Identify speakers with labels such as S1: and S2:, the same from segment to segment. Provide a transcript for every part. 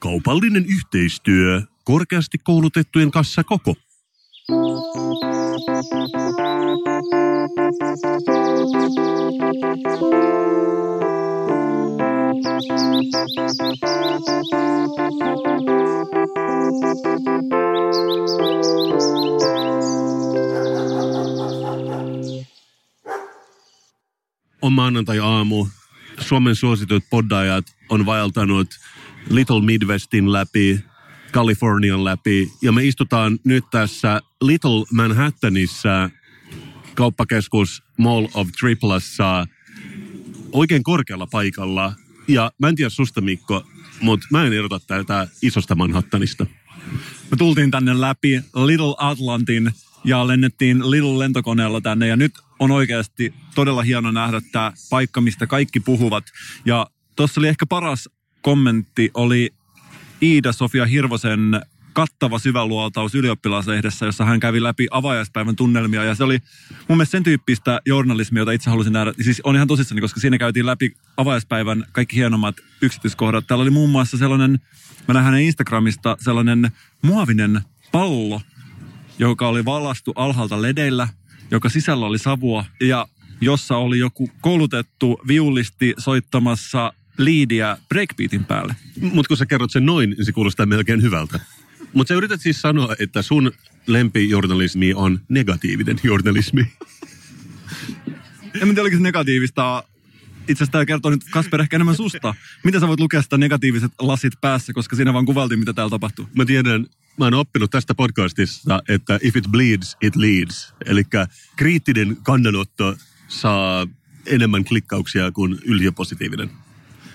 S1: Kaupallinen yhteistyö. Korkeasti koulutettujen kassa koko. On maanantai-aamu. Suomen suositut poddajat on vaeltanut Little Midwestin läpi, Kalifornian läpi. Ja me istutaan nyt tässä Little Manhattanissa kauppakeskus Mall of Triplassa oikein korkealla paikalla. Ja mä en tiedä susta Mikko, mutta mä en erota tätä isosta Manhattanista.
S2: Me tultiin tänne läpi Little Atlantin ja lennettiin Little lentokoneella tänne ja nyt on oikeasti todella hieno nähdä tämä paikka, mistä kaikki puhuvat. Ja tuossa oli ehkä paras kommentti, oli Iida-Sofia Hirvosen kattava syväluotaus ylioppilaslehdessä, jossa hän kävi läpi avajaispäivän tunnelmia. Ja se oli mun mielestä sen tyyppistä journalismia, jota itse halusin nähdä. Siis on ihan tosissani, koska siinä käytiin läpi avajaispäivän kaikki hienommat yksityiskohdat. Täällä oli muun muassa sellainen, mä näen hänen Instagramista, sellainen muovinen pallo, joka oli valastu alhaalta ledeillä, joka sisällä oli savua ja jossa oli joku koulutettu viulisti soittamassa liidiä breakbeatin päälle.
S1: Mutta kun sä kerrot sen noin, niin se kuulostaa melkein hyvältä. Mutta sä yrität siis sanoa, että sun lempijournalismi on negatiivinen journalismi.
S2: En tiedä, oliko se negatiivista. Itse asiassa tämä kertoo nyt Kasper ehkä enemmän susta. Mitä sä voit lukea sitä negatiiviset lasit päässä, koska siinä vaan kuvaltiin, mitä täällä tapahtuu?
S1: Mä tiedän, mä oon oppinut tästä podcastista, että if it bleeds, it leads. Eli kriittinen kannanotto saa enemmän klikkauksia kuin yliopositiivinen.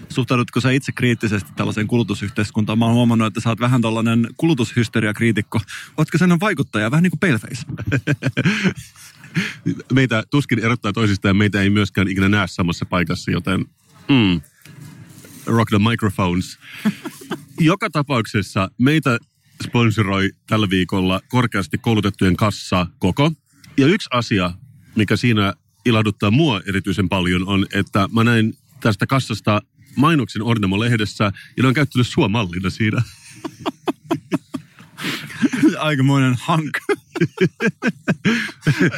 S2: Suhtaudutko sä itse kriittisesti tällaiseen kulutusyhteiskuntaan? Mä oon huomannut, että sä oot vähän tällainen kulutushysteriakriitikko. Ootko sen vaikuttaja, vähän niin kuin Paleface?
S1: meitä tuskin erottaa toisistaan ja meitä ei myöskään ikinä näe samassa paikassa, joten mm, rock the microphones. Joka tapauksessa meitä sponsoroi tällä viikolla korkeasti koulutettujen kassa koko. Ja yksi asia, mikä siinä ilahduttaa mua erityisen paljon, on, että mä näin tästä kassasta mainoksen Ornamo-lehdessä ja ne on käyttänyt sua mallina siinä.
S2: Aikamoinen hank.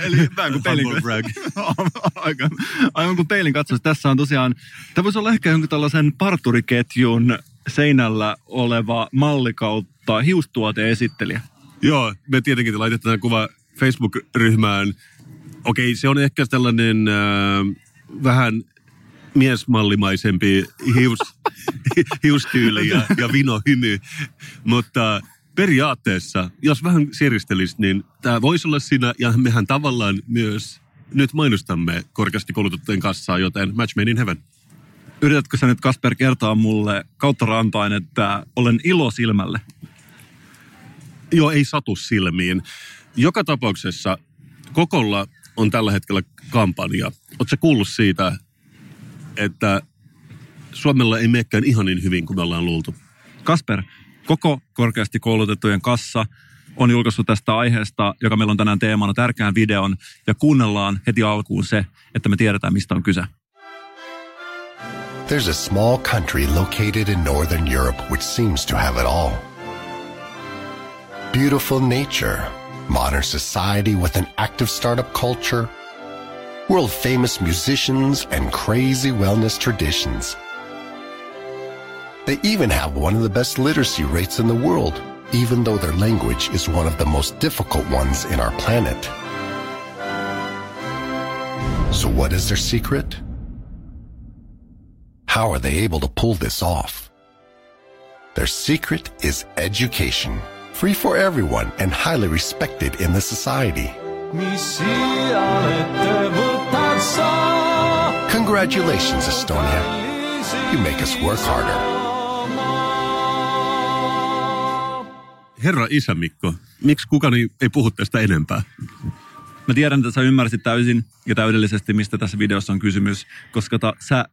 S2: Eli vähän kuin peilin, aika, aivan kuin peilin katsoisi. Tässä on tosiaan, tämä voisi olla ehkä jonkun tällaisen parturiketjun seinällä oleva malli kautta hiustuoteesittelijä.
S1: Joo, me tietenkin laitetaan kuva Facebook-ryhmään. Okei, se on ehkä tällainen äh, vähän miesmallimaisempi hius, hiustyyli ja, ja vinohymy. Mutta periaatteessa, jos vähän siristelisi, niin tämä voisi olla siinä, ja mehän tavallaan myös nyt mainostamme korkeasti koulutettujen kassaa, joten match made in heaven.
S2: Yritätkö sä nyt Kasper kertoa mulle kautta rantain, että olen ilo silmälle?
S1: Joo, ei satu silmiin. Joka tapauksessa Kokolla on tällä hetkellä kampanja. Oletko kuullut siitä, että Suomella ei menekään ihan niin hyvin kuin me ollaan luultu?
S2: Kasper, koko korkeasti koulutettujen kassa on julkaissut tästä aiheesta, joka meillä on tänään teemana, tärkeän videon, ja kuunnellaan heti alkuun se, että me tiedetään, mistä on kyse.
S3: There's a small country located in Northern Europe which seems to have it all. Beautiful nature, modern society with an active startup culture, world famous musicians, and crazy wellness traditions. They even have one of the best literacy rates in the world, even though their language is one of the most difficult ones in our planet. So, what is their secret? How are they able to pull this off? Their secret is education, free for everyone and highly respected in the society. Congratulations, Estonia. You make us work harder.
S1: Herra isä Mikko, miksi kukaan ei puhu tästä enempää?
S2: Mä tiedän, että sä ymmärsit täysin ja täydellisesti, mistä tässä videossa on kysymys, koska ta, sä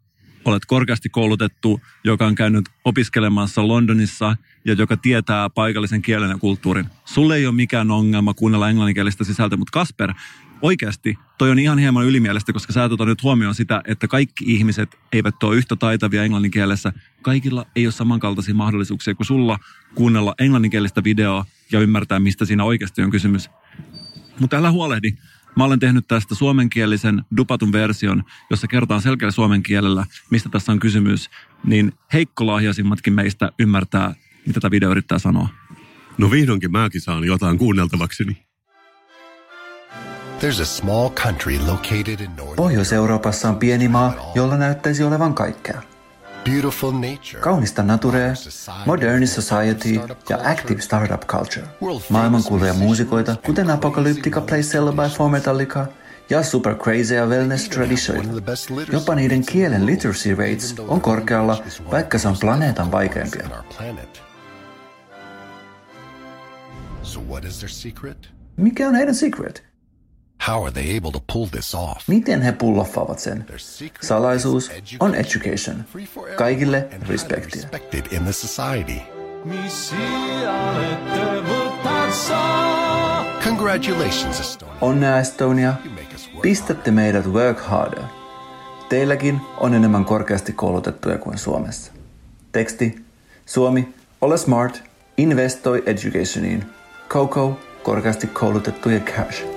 S2: olet korkeasti koulutettu, joka on käynyt opiskelemassa Londonissa ja joka tietää paikallisen kielen ja kulttuurin. Sulle ei ole mikään ongelma kuunnella englanninkielistä sisältöä, mutta Kasper, oikeasti toi on ihan hieman ylimielestä, koska sä et nyt huomioon sitä, että kaikki ihmiset eivät ole yhtä taitavia englannin kielessä. Kaikilla ei ole samankaltaisia mahdollisuuksia kuin sulla kuunnella englanninkielistä videoa ja ymmärtää, mistä siinä oikeasti on kysymys. Mutta älä huolehdi. Mä olen tehnyt tästä suomenkielisen dupatun version, jossa kertaan selkeällä suomen kielellä, mistä tässä on kysymys, niin heikkolahjaisimmatkin meistä ymmärtää, mitä tämä video yrittää sanoa.
S1: No vihdoinkin mäkin saan jotain kuunneltavakseni.
S3: There's a small country located in
S4: Pohjois-Euroopassa on pieni maa, jolla näyttäisi olevan kaikkea.
S3: Beautiful nature.
S4: Kaunista naturea, modern society ja active startup culture. Maailmankuuluja muusikoita, kuten Apocalyptica Play Cell by For Metallica ja super crazy wellness traditioita. Jopa niiden kielen literacy rates on korkealla, vaikka se on planeetan vaikeimpia. Mikä on heidän secret?
S3: How are they able to pull this off?
S4: Miten he pulloffaavat sen? Salaisuus
S3: is
S4: on education. Kaikille respektiä.
S3: respected in the society. Congratulations, Estonia.
S4: Onnea Estonia. Pistätte meidät work harder. Teilläkin on enemmän korkeasti koulutettuja kuin Suomessa. Teksti. Suomi, ole smart, investoi educationiin. Coco, korkeasti koulutettuja cash.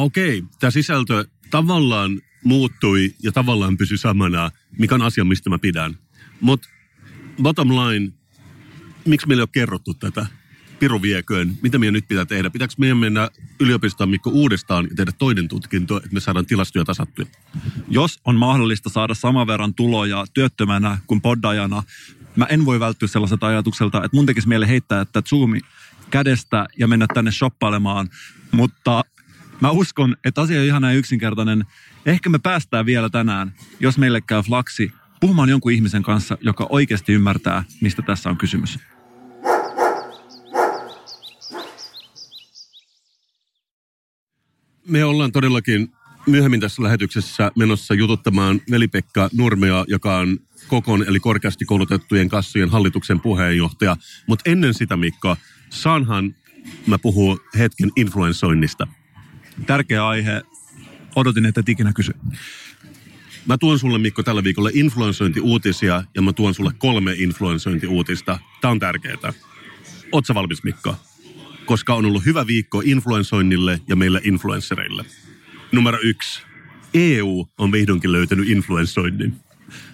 S1: Okei, tämä sisältö tavallaan muuttui ja tavallaan pysyi samana, mikä on asia, mistä mä pidän. Mutta bottom line, miksi meillä ei ole kerrottu tätä? Piru vieköön, mitä meidän nyt pitää tehdä? Pitääkö meidän mennä yliopistoon Mikko uudestaan ja tehdä toinen tutkinto, että me saadaan tilastoja tasattuja?
S2: Jos on mahdollista saada saman verran tuloja työttömänä kuin poddajana, mä en voi välttyä sellaiselta ajatukselta, että mun tekisi mieli heittää että Zoomi kädestä ja mennä tänne shoppailemaan. Mutta mä uskon, että asia on ihan näin yksinkertainen. Ehkä me päästään vielä tänään, jos meille käy flaksi, puhumaan jonkun ihmisen kanssa, joka oikeasti ymmärtää, mistä tässä on kysymys.
S1: Me ollaan todellakin myöhemmin tässä lähetyksessä menossa jututtamaan Veli-Pekka Nurmea, joka on Kokon eli korkeasti koulutettujen kassojen hallituksen puheenjohtaja. Mutta ennen sitä, Mikko, saanhan mä puhuu hetken influensoinnista.
S2: Tärkeä aihe. Odotin, että et ikinä kysy.
S1: Mä tuon sulle, Mikko, tällä viikolla influensointiuutisia ja mä tuon sulle kolme influensointiuutista. Tää on tärkeää. Oot sä valmis, Mikko? Koska on ollut hyvä viikko influensoinnille ja meille influenssereille. Numero yksi. EU on vihdoinkin löytänyt influensoinnin.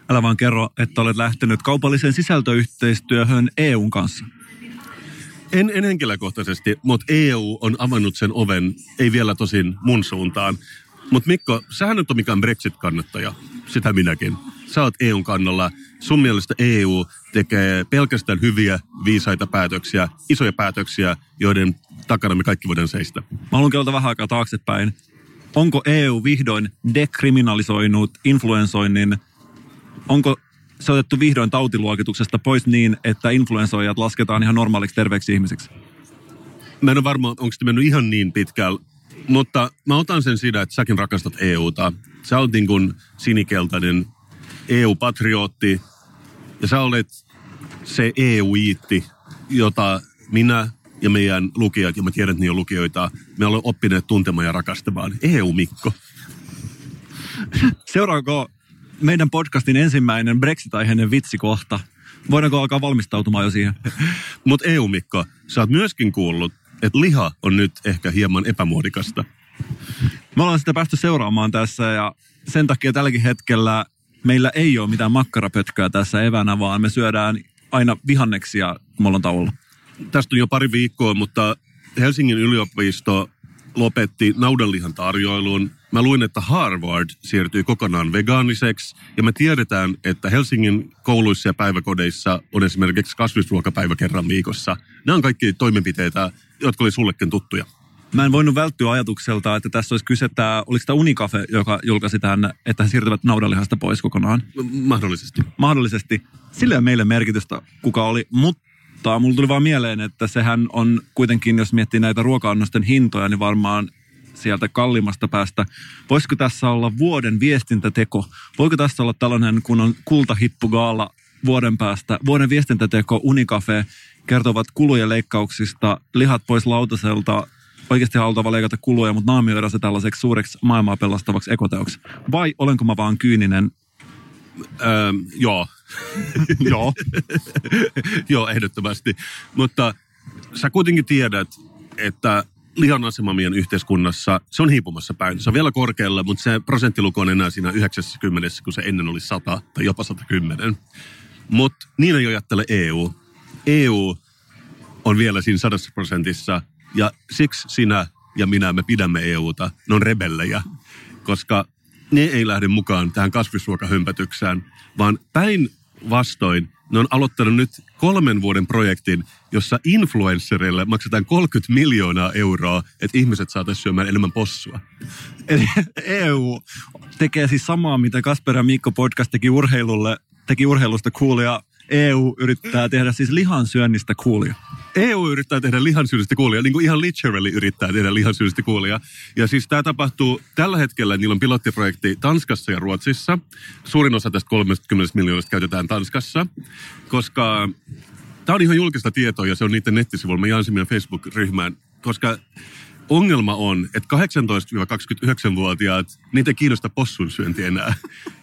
S2: Älä vaan kerro, että olet lähtenyt kaupalliseen sisältöyhteistyöhön EUn kanssa.
S1: En, en henkilökohtaisesti, mutta EU on avannut sen oven, ei vielä tosin mun suuntaan. Mutta Mikko, sähän nyt on mikään Brexit-kannattaja. Sitä minäkin. Sä oot EUn kannalla. Sun mielestä EU tekee pelkästään hyviä, viisaita päätöksiä, isoja päätöksiä, joiden takana me kaikki voidaan seistä.
S2: Mä haluan kelata vähän aikaa taaksepäin. Onko EU vihdoin dekriminalisoinut influensoinnin? Onko se otettu vihdoin tautiluokituksesta pois niin, että influensoijat lasketaan ihan normaaliksi terveeksi ihmisiksi?
S1: Mä en ole varma, onko se mennyt ihan niin pitkällä, mutta mä otan sen siinä, että säkin rakastat EUta. Sä oot niin kuin sinikeltainen EU-patriotti ja sä olet se EU-iitti, jota minä ja meidän lukijat, ja mä tiedän, että niillä on lukijoita, me olemme oppineet tuntemaan ja rakastamaan. EU-Mikko.
S2: Seuraako meidän podcastin ensimmäinen Brexit-aiheinen vitsikohta? Voidaanko alkaa valmistautumaan jo siihen?
S1: Mutta EU-Mikko, sä oot myöskin kuullut, että liha on nyt ehkä hieman epämuodikasta.
S2: Me ollaan sitä päästy seuraamaan tässä ja sen takia tälläkin hetkellä meillä ei ole mitään makkarapötköä tässä evänä, vaan me syödään aina vihanneksia, kun me ollaan tauolla.
S1: Tästä on jo pari viikkoa, mutta Helsingin yliopisto lopetti naudanlihan tarjoilun. Mä luin, että Harvard siirtyi kokonaan vegaaniseksi. Ja me tiedetään, että Helsingin kouluissa ja päiväkodeissa on esimerkiksi kasvisruokapäivä kerran viikossa. Nämä on kaikki toimenpiteitä, jotka oli sullekin tuttuja.
S2: Mä en voinut välttyä ajatukselta, että tässä olisi kyse, tämä, oliko tämä Unicafe, joka julkaisi tämän, että he siirtyvät naudanlihasta pois kokonaan.
S1: Mahdollisesti.
S2: Mahdollisesti. Sillä on meille merkitystä, kuka oli, mutta mulla tuli vaan mieleen, että sehän on kuitenkin, jos miettii näitä ruoka-annosten hintoja, niin varmaan sieltä kalliimmasta päästä. Voisiko tässä olla vuoden viestintäteko? Voiko tässä olla tällainen, kun on kultahippugaala vuoden päästä, vuoden viestintäteko Unicafe, kertovat kulujen leikkauksista, lihat pois lautaselta, oikeasti halutaan leikata kuluja, mutta naamioida se tällaiseksi suureksi maailmaa pelastavaksi ekoteoksi. Vai olenko mä vaan kyyninen?
S1: Öö, joo.
S2: joo.
S1: joo, ehdottomasti. Mutta sä kuitenkin tiedät, että lihan asema meidän yhteiskunnassa, se on hiipumassa päin. Se on vielä korkealla, mutta se prosenttiluku on enää siinä 90, kun se ennen oli 100 tai jopa 110. Mutta niin ei ajattele EU. EU on vielä siinä sadassa prosentissa ja siksi sinä ja minä me pidämme EUta. Ne on rebellejä, koska ne ei lähde mukaan tähän kasvisruokahympätyksään, vaan päinvastoin ne on aloittanut nyt kolmen vuoden projektin, jossa influenssereille maksetaan 30 miljoonaa euroa, että ihmiset saataisiin syömään enemmän possua.
S2: Eli EU tekee siis samaa, mitä Kasper ja Mikko podcast teki urheilulle, teki urheilusta kuulia EU yrittää tehdä siis lihansyönnistä kuulia.
S1: EU yrittää tehdä lihansyönnistä kuulia, niin kuin ihan literally yrittää tehdä lihansyönnistä kuulia. Ja siis tämä tapahtuu tällä hetkellä, niillä on pilottiprojekti Tanskassa ja Ruotsissa. Suurin osa tästä 30 miljoonasta käytetään Tanskassa, koska tämä on ihan julkista tietoa ja se on niiden nettisivuilla. Mä jaan meidän Facebook-ryhmään, koska ongelma on, että 18-29-vuotiaat, niitä ei kiinnosta possun syönti enää.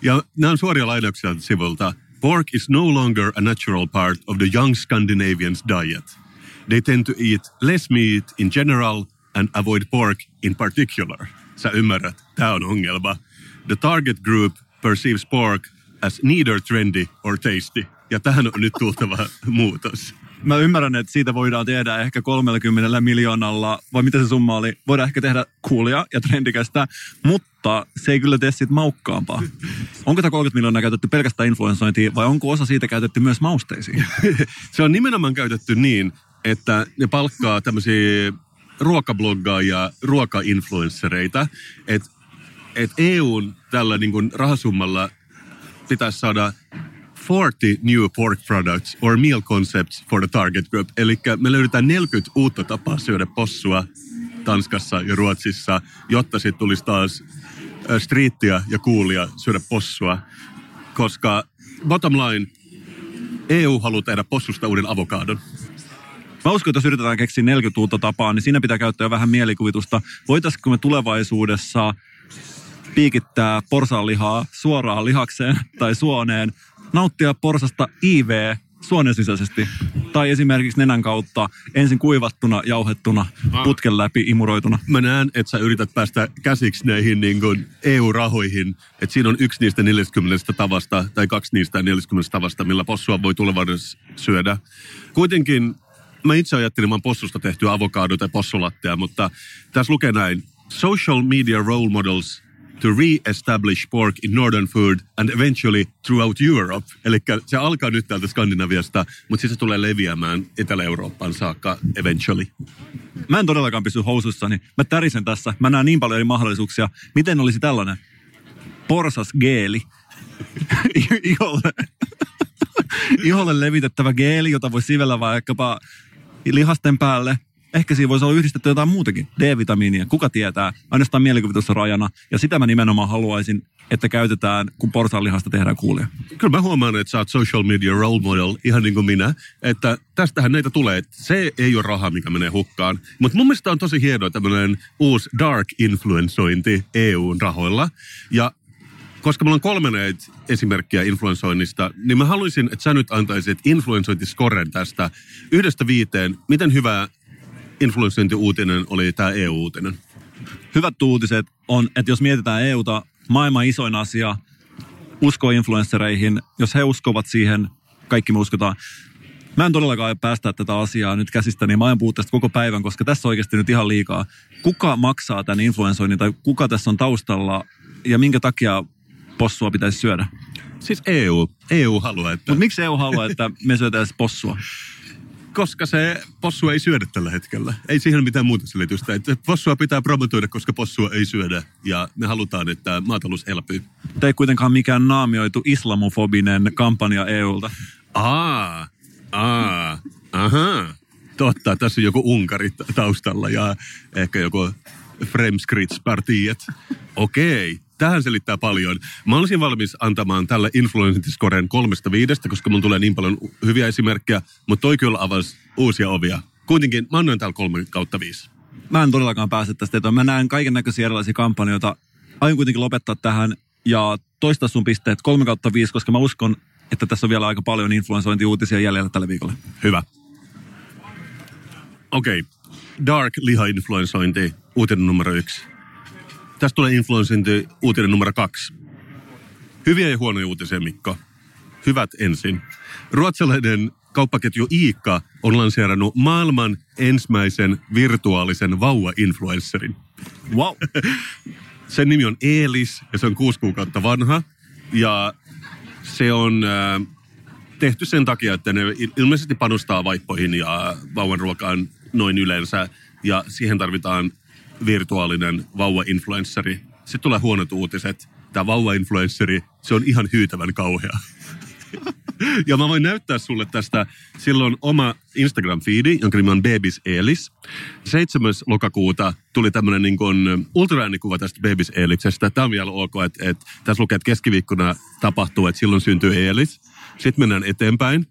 S1: Ja nämä on suoria lainauksia sivulta. Pork is no longer a natural part of the young Scandinavians' diet. They tend to eat less meat in general and avoid pork in particular. Sä ymmärrät, tämä on ongelma. The target group perceives pork as neither trendy or tasty. Ja tähän on nyt tultava muutos.
S2: Mä ymmärrän, että siitä voidaan tehdä ehkä 30 miljoonalla, vai mitä se summa oli, voidaan ehkä tehdä coolia ja trendikästä, mutta se ei kyllä tee siitä maukkaampaa. Onko tämä 30 miljoonaa käytetty pelkästään influensointiin vai onko osa siitä käytetty myös mausteisiin?
S1: se on nimenomaan käytetty niin, että ne palkkaa tämmöisiä ruokabloggaajia, ruokainfluenssereita, että et EUn tällä niin kuin rahasummalla pitäisi saada 40 new pork products or meal concepts for the target group. Eli me löydetään 40 uutta tapaa syödä possua Tanskassa ja Ruotsissa, jotta sitten tulisi taas striittiä ja kuulia syödä possua. Koska bottom line, EU haluaa tehdä possusta uuden avokadon.
S2: Mä uskon, että jos yritetään keksiä 40 uutta tapaa, niin siinä pitää käyttää vähän mielikuvitusta. Voitaisiko me tulevaisuudessa piikittää porsaanlihaa suoraan lihakseen tai suoneen, nauttia porsasta IV suonen sisäisesti. Tai esimerkiksi nenän kautta ensin kuivattuna, jauhettuna, putken läpi imuroituna.
S1: Mä näen, että sä yrität päästä käsiksi näihin niin kuin EU-rahoihin. Että siinä on yksi niistä 40 tavasta tai kaksi niistä 40 tavasta, millä possua voi tulevaisuudessa syödä. Kuitenkin mä itse ajattelin, että possusta tehtyä avokado tai possulattea, mutta tässä lukee näin. Social media role models to re-establish pork in northern food and eventually throughout Europe. Eli se alkaa nyt täältä Skandinaviasta, mutta sitten se tulee leviämään Etelä-Eurooppaan saakka eventually.
S2: Mä en todellakaan pysy housussani. Mä tärisen tässä. Mä näen niin paljon eri mahdollisuuksia. Miten olisi tällainen? Porsas geeli. iholle, iholle levitettävä geeli, jota voi sivellä vaikkapa lihasten päälle – ehkä siinä voisi olla yhdistetty jotain muutakin, D-vitamiinia, kuka tietää, ainoastaan rajana. Ja sitä mä nimenomaan haluaisin, että käytetään, kun porsaanlihasta tehdään kuulia.
S1: Kyllä mä huomaan, että sä oot social media role model, ihan niin kuin minä, että tästähän näitä tulee. Se ei ole raha, mikä menee hukkaan. Mutta mun mielestä on tosi hienoa tämmöinen uusi dark influensointi EUn rahoilla. Ja koska mulla on kolme näitä esimerkkiä influensoinnista, niin mä haluaisin, että sä nyt antaisit influensointiskoren tästä yhdestä viiteen. Miten hyvää influenssointi-uutinen oli tämä EU-uutinen.
S2: Hyvät uutiset on, että jos mietitään EUta, maailman isoin asia, usko influenssereihin, jos he uskovat siihen, kaikki me uskotaan. Mä en todellakaan päästä tätä asiaa nyt käsistä, niin mä en puhua tästä koko päivän, koska tässä on oikeasti nyt ihan liikaa. Kuka maksaa tämän influensoinnin tai kuka tässä on taustalla ja minkä takia possua pitäisi syödä?
S1: Siis EU. EU haluaa, että...
S2: Mutta miksi EU haluaa, että me syötäisiin possua?
S1: koska se possu ei syödä tällä hetkellä. Ei siihen mitään muuta selitystä. Että possua pitää promotoida, koska possua ei syödä. Ja me halutaan, että maatalous elpyy.
S2: Tämä ei kuitenkaan mikään naamioitu islamofobinen kampanja EUlta.
S1: Aa, aa, aha. Totta, tässä on joku Unkari taustalla ja ehkä joku Fremskrittspartiet. Okei, tähän selittää paljon. Mä olisin valmis antamaan tälle influenssiskoren kolmesta viidestä, koska mun tulee niin paljon hyviä esimerkkejä, mutta toi kyllä avasi uusia ovia. Kuitenkin mä annoin täällä kolme kautta viisi.
S2: Mä en todellakaan pääse tästä eteen. Mä näen kaiken näköisiä erilaisia kampanjoita. Aion kuitenkin lopettaa tähän ja toistaa sun pisteet kolme kautta viisi, koska mä uskon, että tässä on vielä aika paljon influensointiuutisia jäljellä tälle viikolle.
S1: Hyvä. Okei. Okay. Dark liha-influensointi, uutinen numero yksi. Tästä tulee influensointi, uutinen numero kaksi. Hyviä ja huonoja uutisia, Mikko. Hyvät ensin. Ruotsalainen kauppaketju Iikka on lanseerannut maailman ensimmäisen virtuaalisen vauva-influencerin.
S2: Wow.
S1: Sen nimi on Eelis ja se on kuusi kuukautta vanha. Ja se on äh, tehty sen takia, että ne ilmeisesti panostaa vaippoihin ja vauvan ruokaan noin yleensä. Ja siihen tarvitaan virtuaalinen vauva-influenssari. Sitten tulee huonot uutiset. Tämä vauva-influenssari, se on ihan hyytävän kauhea. ja mä voin näyttää sulle tästä. Silloin oma Instagram-feedi, jonka nimi on Babies Eelis. 7. lokakuuta tuli tämmöinen niin kuin ultraäänikuva tästä Babies Eeliksestä. Tämä on vielä ok, että, että tässä lukee, että keskiviikkona tapahtuu, että silloin syntyy Eelis. Sitten mennään eteenpäin.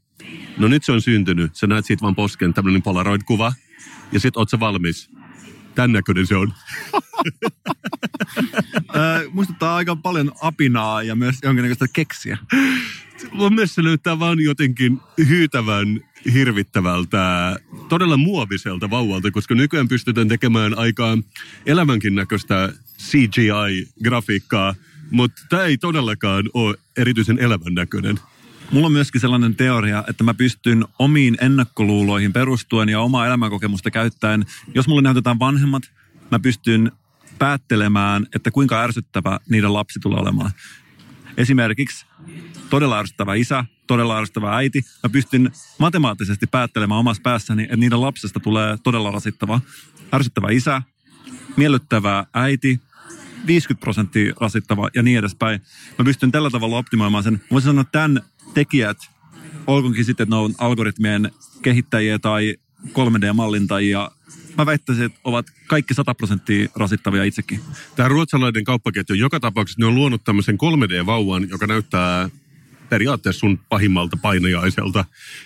S1: No nyt se on syntynyt. Sä näet siitä vaan posken tämmöinen Polaroid-kuva. Ja sit oot sä valmis. Tän näköinen se on.
S2: muistuttaa aika paljon apinaa ja myös jonkinnäköistä keksiä.
S1: Mun mielestä se näyttää vaan jotenkin hyytävän hirvittävältä, todella muoviselta vauvalta, koska nykyään pystytään tekemään aika elämänkin näköistä CGI-grafiikkaa, mutta tämä ei todellakaan ole erityisen elämän näköinen.
S2: Mulla on myöskin sellainen teoria, että mä pystyn omiin ennakkoluuloihin perustuen ja omaa elämänkokemusta käyttäen, jos mulle näytetään vanhemmat, mä pystyn päättelemään, että kuinka ärsyttävä niiden lapsi tulee olemaan. Esimerkiksi todella ärsyttävä isä, todella ärsyttävä äiti. Mä pystyn matemaattisesti päättelemään omassa päässäni, että niiden lapsesta tulee todella rasittava. Ärsyttävä isä, miellyttävä äiti, 50 prosenttia rasittava ja niin edespäin. Mä pystyn tällä tavalla optimoimaan sen. Voisin sanoa, tämän tekijät, olkoonkin sitten, että ne on algoritmien kehittäjiä tai 3D-mallintajia, mä väittäisin, että ovat kaikki 100 prosenttia rasittavia itsekin.
S1: Tämä ruotsalainen kauppaketju, joka tapauksessa ne on luonut tämmöisen 3D-vauvan, joka näyttää periaatteessa sun pahimmalta painajaiselta.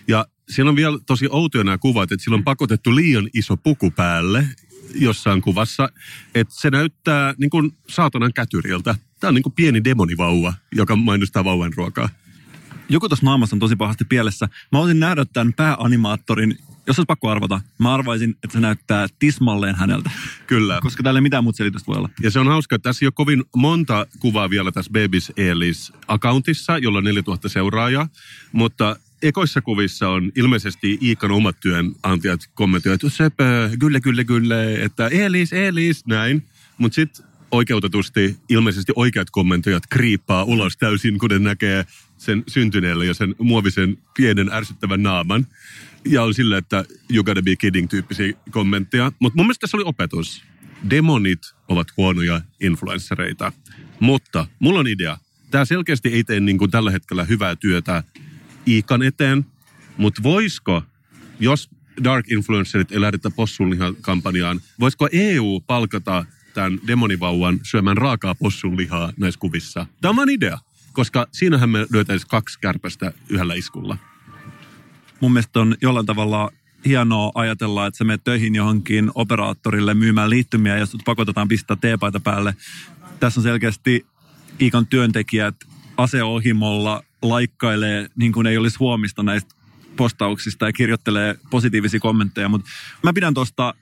S1: Ja siellä on vielä tosi outoja nämä kuvat, että sillä on pakotettu liian iso puku päälle jossain kuvassa, että se näyttää niin kuin saatanan kätyriltä. Tämä on niin kuin pieni demonivauva, joka mainostaa vauvan ruokaa
S2: joku tuossa naamassa on tosi pahasti pielessä. Mä voisin nähdä tämän pääanimaattorin, jos olisi pakko arvata, mä arvaisin, että se näyttää tismalleen häneltä.
S1: Kyllä.
S2: Koska täällä ei mitään muuta selitystä voi olla.
S1: Ja se on hauska, että tässä ei ole kovin monta kuvaa vielä tässä Babies Eelis accountissa, jolla on 4000 seuraajaa, mutta ekoissa kuvissa on ilmeisesti Iikan omat työnantajat kommentoivat, että söpö, kyllä, kyllä, kyllä, että Eelis, Eelis, näin. Mutta sitten oikeutetusti ilmeisesti oikeat kommentoijat kriippaa ulos täysin, kun ne näkee sen syntyneelle ja sen muovisen pienen ärsyttävän naaman. Ja on sillä, että you gotta be kidding tyyppisiä kommentteja. Mutta mun mielestä tässä oli opetus. Demonit ovat huonoja influenssereita. Mutta mulla on idea. Tämä selkeästi ei tee niin kuin tällä hetkellä hyvää työtä Iikan eteen. Mutta voisiko, jos Dark Influencerit ei lähdetä possunlihan kampanjaan, voisiko EU palkata tämän demonivauvan syömään raakaa possunlihaa näissä kuvissa? Tämä on idea koska siinähän me löytäisiin kaksi kärpästä yhdellä iskulla.
S2: Mun mielestä on jollain tavalla hienoa ajatella, että sä menet töihin johonkin operaattorille myymään liittymiä ja sut pakotetaan pistää teepaita päälle. Tässä on selkeästi Iikan työntekijät aseohimolla laikkailee niin kuin ei olisi huomista näistä postauksista ja kirjoittelee positiivisia kommentteja, mutta mä pidän tuosta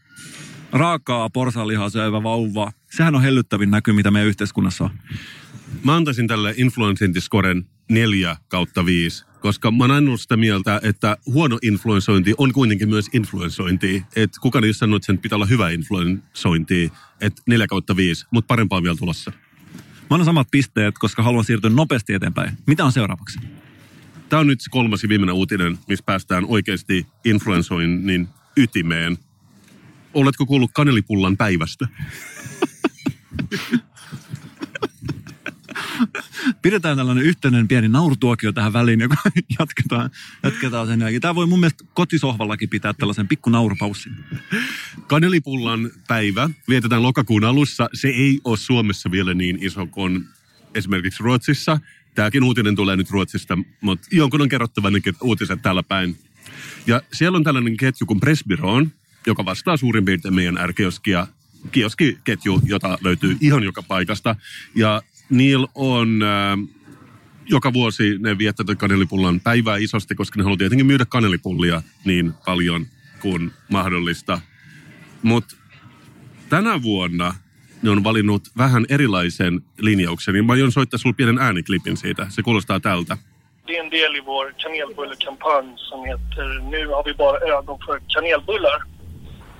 S2: raakaa porsanlihaa syövä vauva. Sehän on hellyttävin näky, mitä meidän yhteiskunnassa on.
S1: Mä antaisin tälle influensointiskoren neljä kautta viisi, koska mä oon aina ollut sitä mieltä, että huono influensointi on kuitenkin myös influensointi. Että kukaan ei ole sanonut, että sen pitää olla hyvä influensointi, että neljä kautta viisi, mutta parempaa vielä tulossa.
S2: Mä annan samat pisteet, koska haluan siirtyä nopeasti eteenpäin. Mitä on seuraavaksi?
S1: Tämä on nyt se kolmas ja viimeinen uutinen, missä päästään oikeasti influensoinnin ytimeen. Oletko kuullut kanelipullan päivästä?
S2: Pidetään tällainen yhteinen pieni naurutuokio tähän väliin, joka jatketaan, jatketaan sen jälkeen. Tämä voi mun mielestä kotisohvallakin pitää tällaisen pikku naurupaussin.
S1: Kanelipullan päivä vietetään lokakuun alussa. Se ei ole Suomessa vielä niin iso kuin esimerkiksi Ruotsissa. Tämäkin uutinen tulee nyt Ruotsista, mutta jonkun on kerrottava uutiset täällä päin. Ja siellä on tällainen ketju kuin Presbyron, joka vastaa suurin piirtein meidän R-kioskia kioskiketju, jota löytyy ihan joka paikasta. Ja niillä on äh, joka vuosi ne viettävät kanelipullan päivää isosti, koska ne haluaa tietenkin myydä kanelipullia niin paljon kuin mahdollista. Mutta tänä vuonna ne on valinnut vähän erilaisen linjauksen, mä aion soittaa sulle pienen ääniklipin siitä. Se kuulostaa tältä.
S5: Det är en del i vår kanelbullekampanj som heter Nu har vi bara ögon för kanelbullar.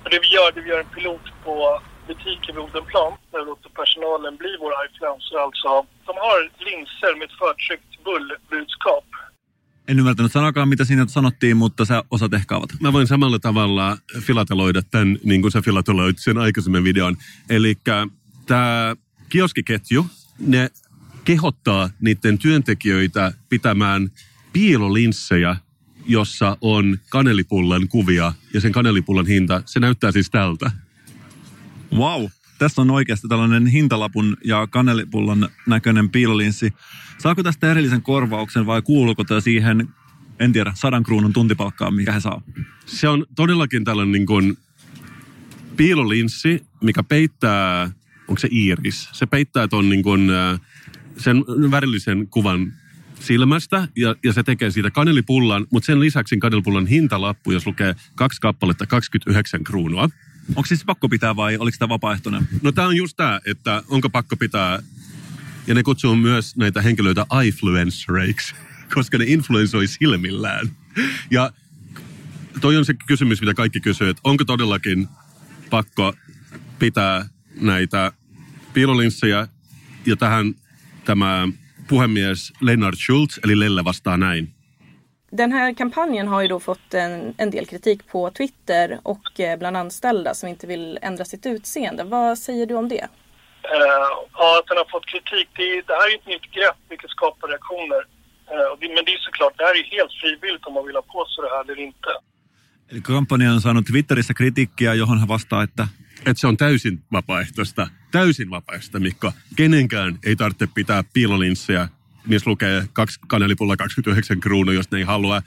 S5: Och det vi gör, det vi gör en pilot på butiker vid Odenplan där vi låter personalen bli våra influencers. Alltså, de har linser med ett förtryckt bullbudskap.
S2: En ymmärtänyt sanakaan, mitä siinä sanottiin, mutta sä osaat ehkä avata.
S1: Mä voin samalla tavalla filateloida tämän, niin kuin sä filateloit sen aikaisemmin videon. Eli tämä kioskiketju, ne kehottaa niiden työntekijöitä pitämään piilolinssejä, jossa on kanelipullan kuvia ja sen kanelipullan hinta, se näyttää siis tältä.
S2: Wow, tässä on oikeasti tällainen hintalapun ja kanelipullon näköinen piilolinssi. Saako tästä erillisen korvauksen vai kuuluuko tämä siihen, en tiedä, sadan kruunun tuntipalkkaan, mikä he saa?
S1: Se on todellakin tällainen niin kuin piilolinssi, mikä peittää, onko se iiris? Se peittää ton niin kuin, äh, sen värillisen kuvan silmästä ja, ja se tekee siitä kanelipullan, mutta sen lisäksi kanelipullan hintalappu, jos lukee kaksi kappaletta 29 kruunua.
S2: Onko siis pakko pitää vai oliko tämä vapaaehtoinen?
S1: No tämä on just tämä, että onko pakko pitää, ja ne kutsuu myös näitä henkilöitä influencereiksi, koska ne influensoi silmillään. Ja toi on se kysymys, mitä kaikki kysyy, että onko todellakin pakko pitää näitä piilolinssejä, ja tähän tämä puhemies Lennart Schultz, eli Lelle vastaa näin.
S6: Den här kampanjen har ju då fått en, en del kritik på Twitter och eh, bland anställda som inte vill ändra sitt utseende. Vad säger du om det?
S5: Uh, ja, att den har fått kritik. Det, det här är ett nytt grepp vilket skapar reaktioner. Uh, det, men det är såklart, det här är helt frivilligt om man vill ha på sig det här eller inte.
S2: Eli kampanja on saanut Twitterissä kritiikkiä, johon hän vastaa, että...
S1: Että se on täysin vapaaehtoista. Täysin vapaaehtoista, Mikko. Kenenkään ei tarvitse pitää piilolinssejä missä lukee kaksi kanelipulla 29 kruunu, jos ne ei halua.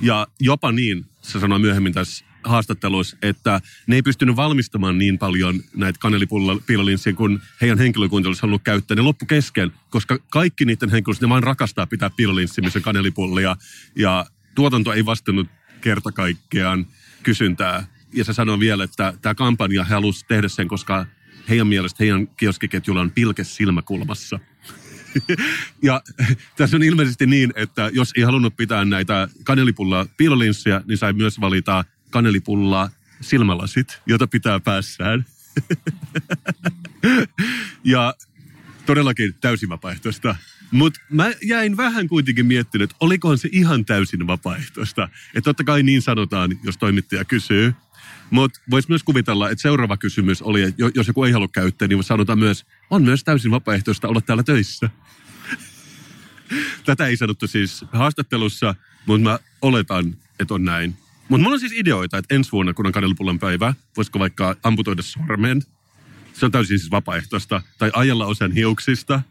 S1: Ja jopa niin, se sanoi myöhemmin tässä haastatteluissa, että ne ei pystynyt valmistamaan niin paljon näitä kanelipulla kun heidän henkilökunta olisi halunnut käyttää. Ne loppu kesken, koska kaikki niiden henkilöistä, ne vain rakastaa pitää piilolinssi, missä kanelipullia. Ja tuotanto ei vastannut kerta kaikkiaan kysyntää. Ja se sanoi vielä, että tämä kampanja halusi tehdä sen, koska heidän mielestä heidän kioskiketjulla on pilke silmäkulmassa – ja tässä on ilmeisesti niin, että jos ei halunnut pitää näitä kanelipulla piilolinssiä, niin sai myös valita kanelipulla silmälasit, jota pitää päässään. ja todellakin täysin vapaaehtoista. Mutta mä jäin vähän kuitenkin miettinyt, että olikohan se ihan täysin vapaaehtoista. Että totta kai niin sanotaan, jos toimittaja kysyy. Mutta voisi myös kuvitella, että seuraava kysymys oli, että jos joku ei halua käyttää, niin sanotaan myös, on myös täysin vapaaehtoista olla täällä töissä. Tätä ei sanottu siis haastattelussa, mutta mä oletan, että on näin. Mutta mulla on siis ideoita, että ensi vuonna, kun on kanelipullan päivä, voisiko vaikka amputoida sormen. Se on täysin siis vapaaehtoista. Tai ajalla osan hiuksista.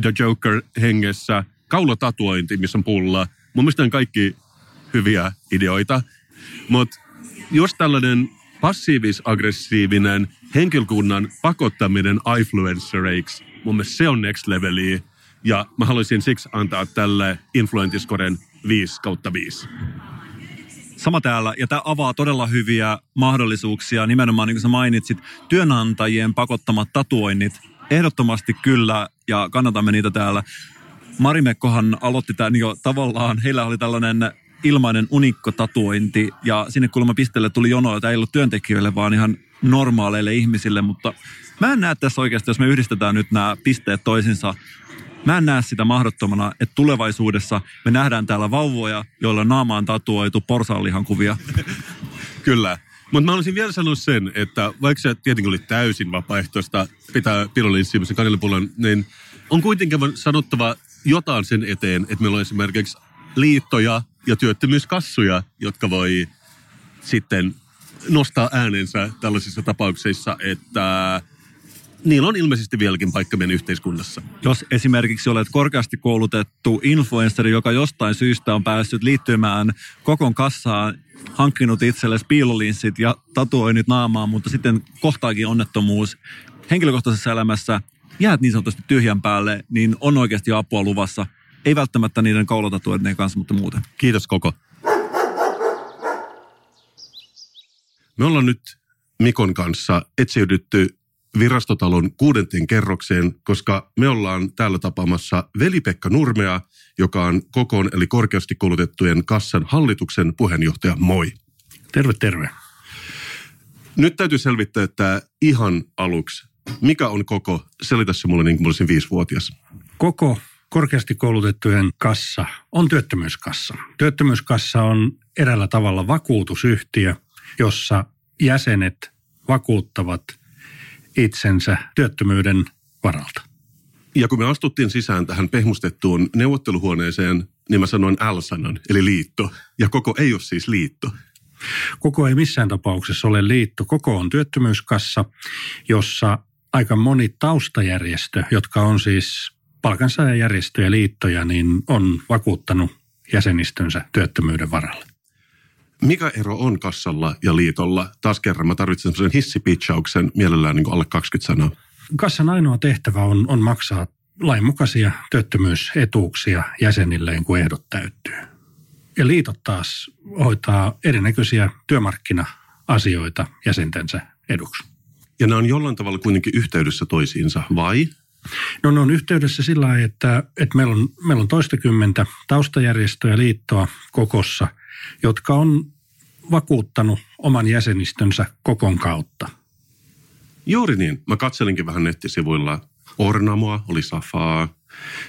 S1: The Joker hengessä. Kaulotatuointi, missä on pulla. Mun mielestä on kaikki hyviä ideoita. Mutta jos tällainen passiivis-aggressiivinen henkilökunnan pakottaminen influencereiksi, mun mielestä se on next leveliä. Ja mä haluaisin siksi antaa tälle influentiskoden 5 kautta 5.
S2: Sama täällä, ja tämä avaa todella hyviä mahdollisuuksia, nimenomaan niin kuin sä mainitsit, työnantajien pakottamat tatuoinnit, ehdottomasti kyllä, ja kannatamme niitä täällä. Marimekkohan aloitti tämän jo tavallaan, heillä oli tällainen ilmainen unikko-tatuointi, ja sinne kulma pisteelle tuli jono, jota ei ollut työntekijöille, vaan ihan normaaleille ihmisille, mutta mä en näe tässä oikeasti, jos me yhdistetään nyt nämä pisteet toisinsa, Mä en näe sitä mahdottomana, että tulevaisuudessa me nähdään täällä vauvoja, joilla naama on tatuoitu porsaanlihan kuvia.
S1: Kyllä. Mutta mä olisin vielä sanonut sen, että vaikka se tietenkin oli täysin vapaaehtoista pitää pilolinssiimassa kanelipullon, niin on kuitenkin sanottava jotain sen eteen, että meillä on esimerkiksi liittoja ja työttömyyskassuja, jotka voi sitten nostaa äänensä tällaisissa tapauksissa, että niillä on ilmeisesti vieläkin paikka meidän yhteiskunnassa.
S2: Jos esimerkiksi olet korkeasti koulutettu influenceri, joka jostain syystä on päässyt liittymään kokon kassaan, hankkinut itsellesi piilolinssit ja tatuoinnit naamaan, mutta sitten kohtaakin onnettomuus henkilökohtaisessa elämässä, jäät niin sanotusti tyhjän päälle, niin on oikeasti apua luvassa. Ei välttämättä niiden koulutatuoiden kanssa, mutta muuten.
S1: Kiitos koko. Me ollaan nyt Mikon kanssa etsiydytty virastotalon kuudenteen kerrokseen, koska me ollaan täällä tapaamassa Veli-Pekka Nurmea, joka on kokoon eli korkeasti koulutettujen kassan hallituksen puheenjohtaja. Moi.
S7: Terve, terve.
S1: Nyt täytyy selvittää, että ihan aluksi, mikä on koko? Selitä se mulle niin kuin olisin viisivuotias.
S7: Koko korkeasti koulutettujen kassa on työttömyyskassa. Työttömyyskassa on eräällä tavalla vakuutusyhtiö, jossa jäsenet vakuuttavat – itsensä työttömyyden varalta.
S1: Ja kun me astuttiin sisään tähän pehmustettuun neuvotteluhuoneeseen, niin mä sanoin L-sanan, eli liitto. Ja koko ei ole siis liitto.
S7: Koko ei missään tapauksessa ole liitto. Koko on työttömyyskassa, jossa aika moni taustajärjestö, jotka on siis palkansaajajärjestöjä liittoja, niin on vakuuttanut jäsenistönsä työttömyyden varalle.
S1: Mikä ero on kassalla ja liitolla? Taas kerran mä tarvitsen sellaisen hissipitchauksen mielellään niin alle 20 sanaa.
S7: Kassan ainoa tehtävä on, on maksaa lainmukaisia työttömyysetuuksia jäsenilleen, kun ehdot täyttyy. Ja liitot taas hoitaa erinäköisiä työmarkkina-asioita jäsentensä eduksi.
S1: Ja nämä on jollain tavalla kuitenkin yhteydessä toisiinsa, vai?
S7: No ne on yhteydessä sillä lailla, että, että meillä, on, meillä on toistakymmentä taustajärjestöä liittoa kokossa, jotka on vakuuttanut oman jäsenistönsä kokon kautta.
S1: Juuri niin. Mä katselinkin vähän nettisivuilla. Ornamoa, oli Safaa,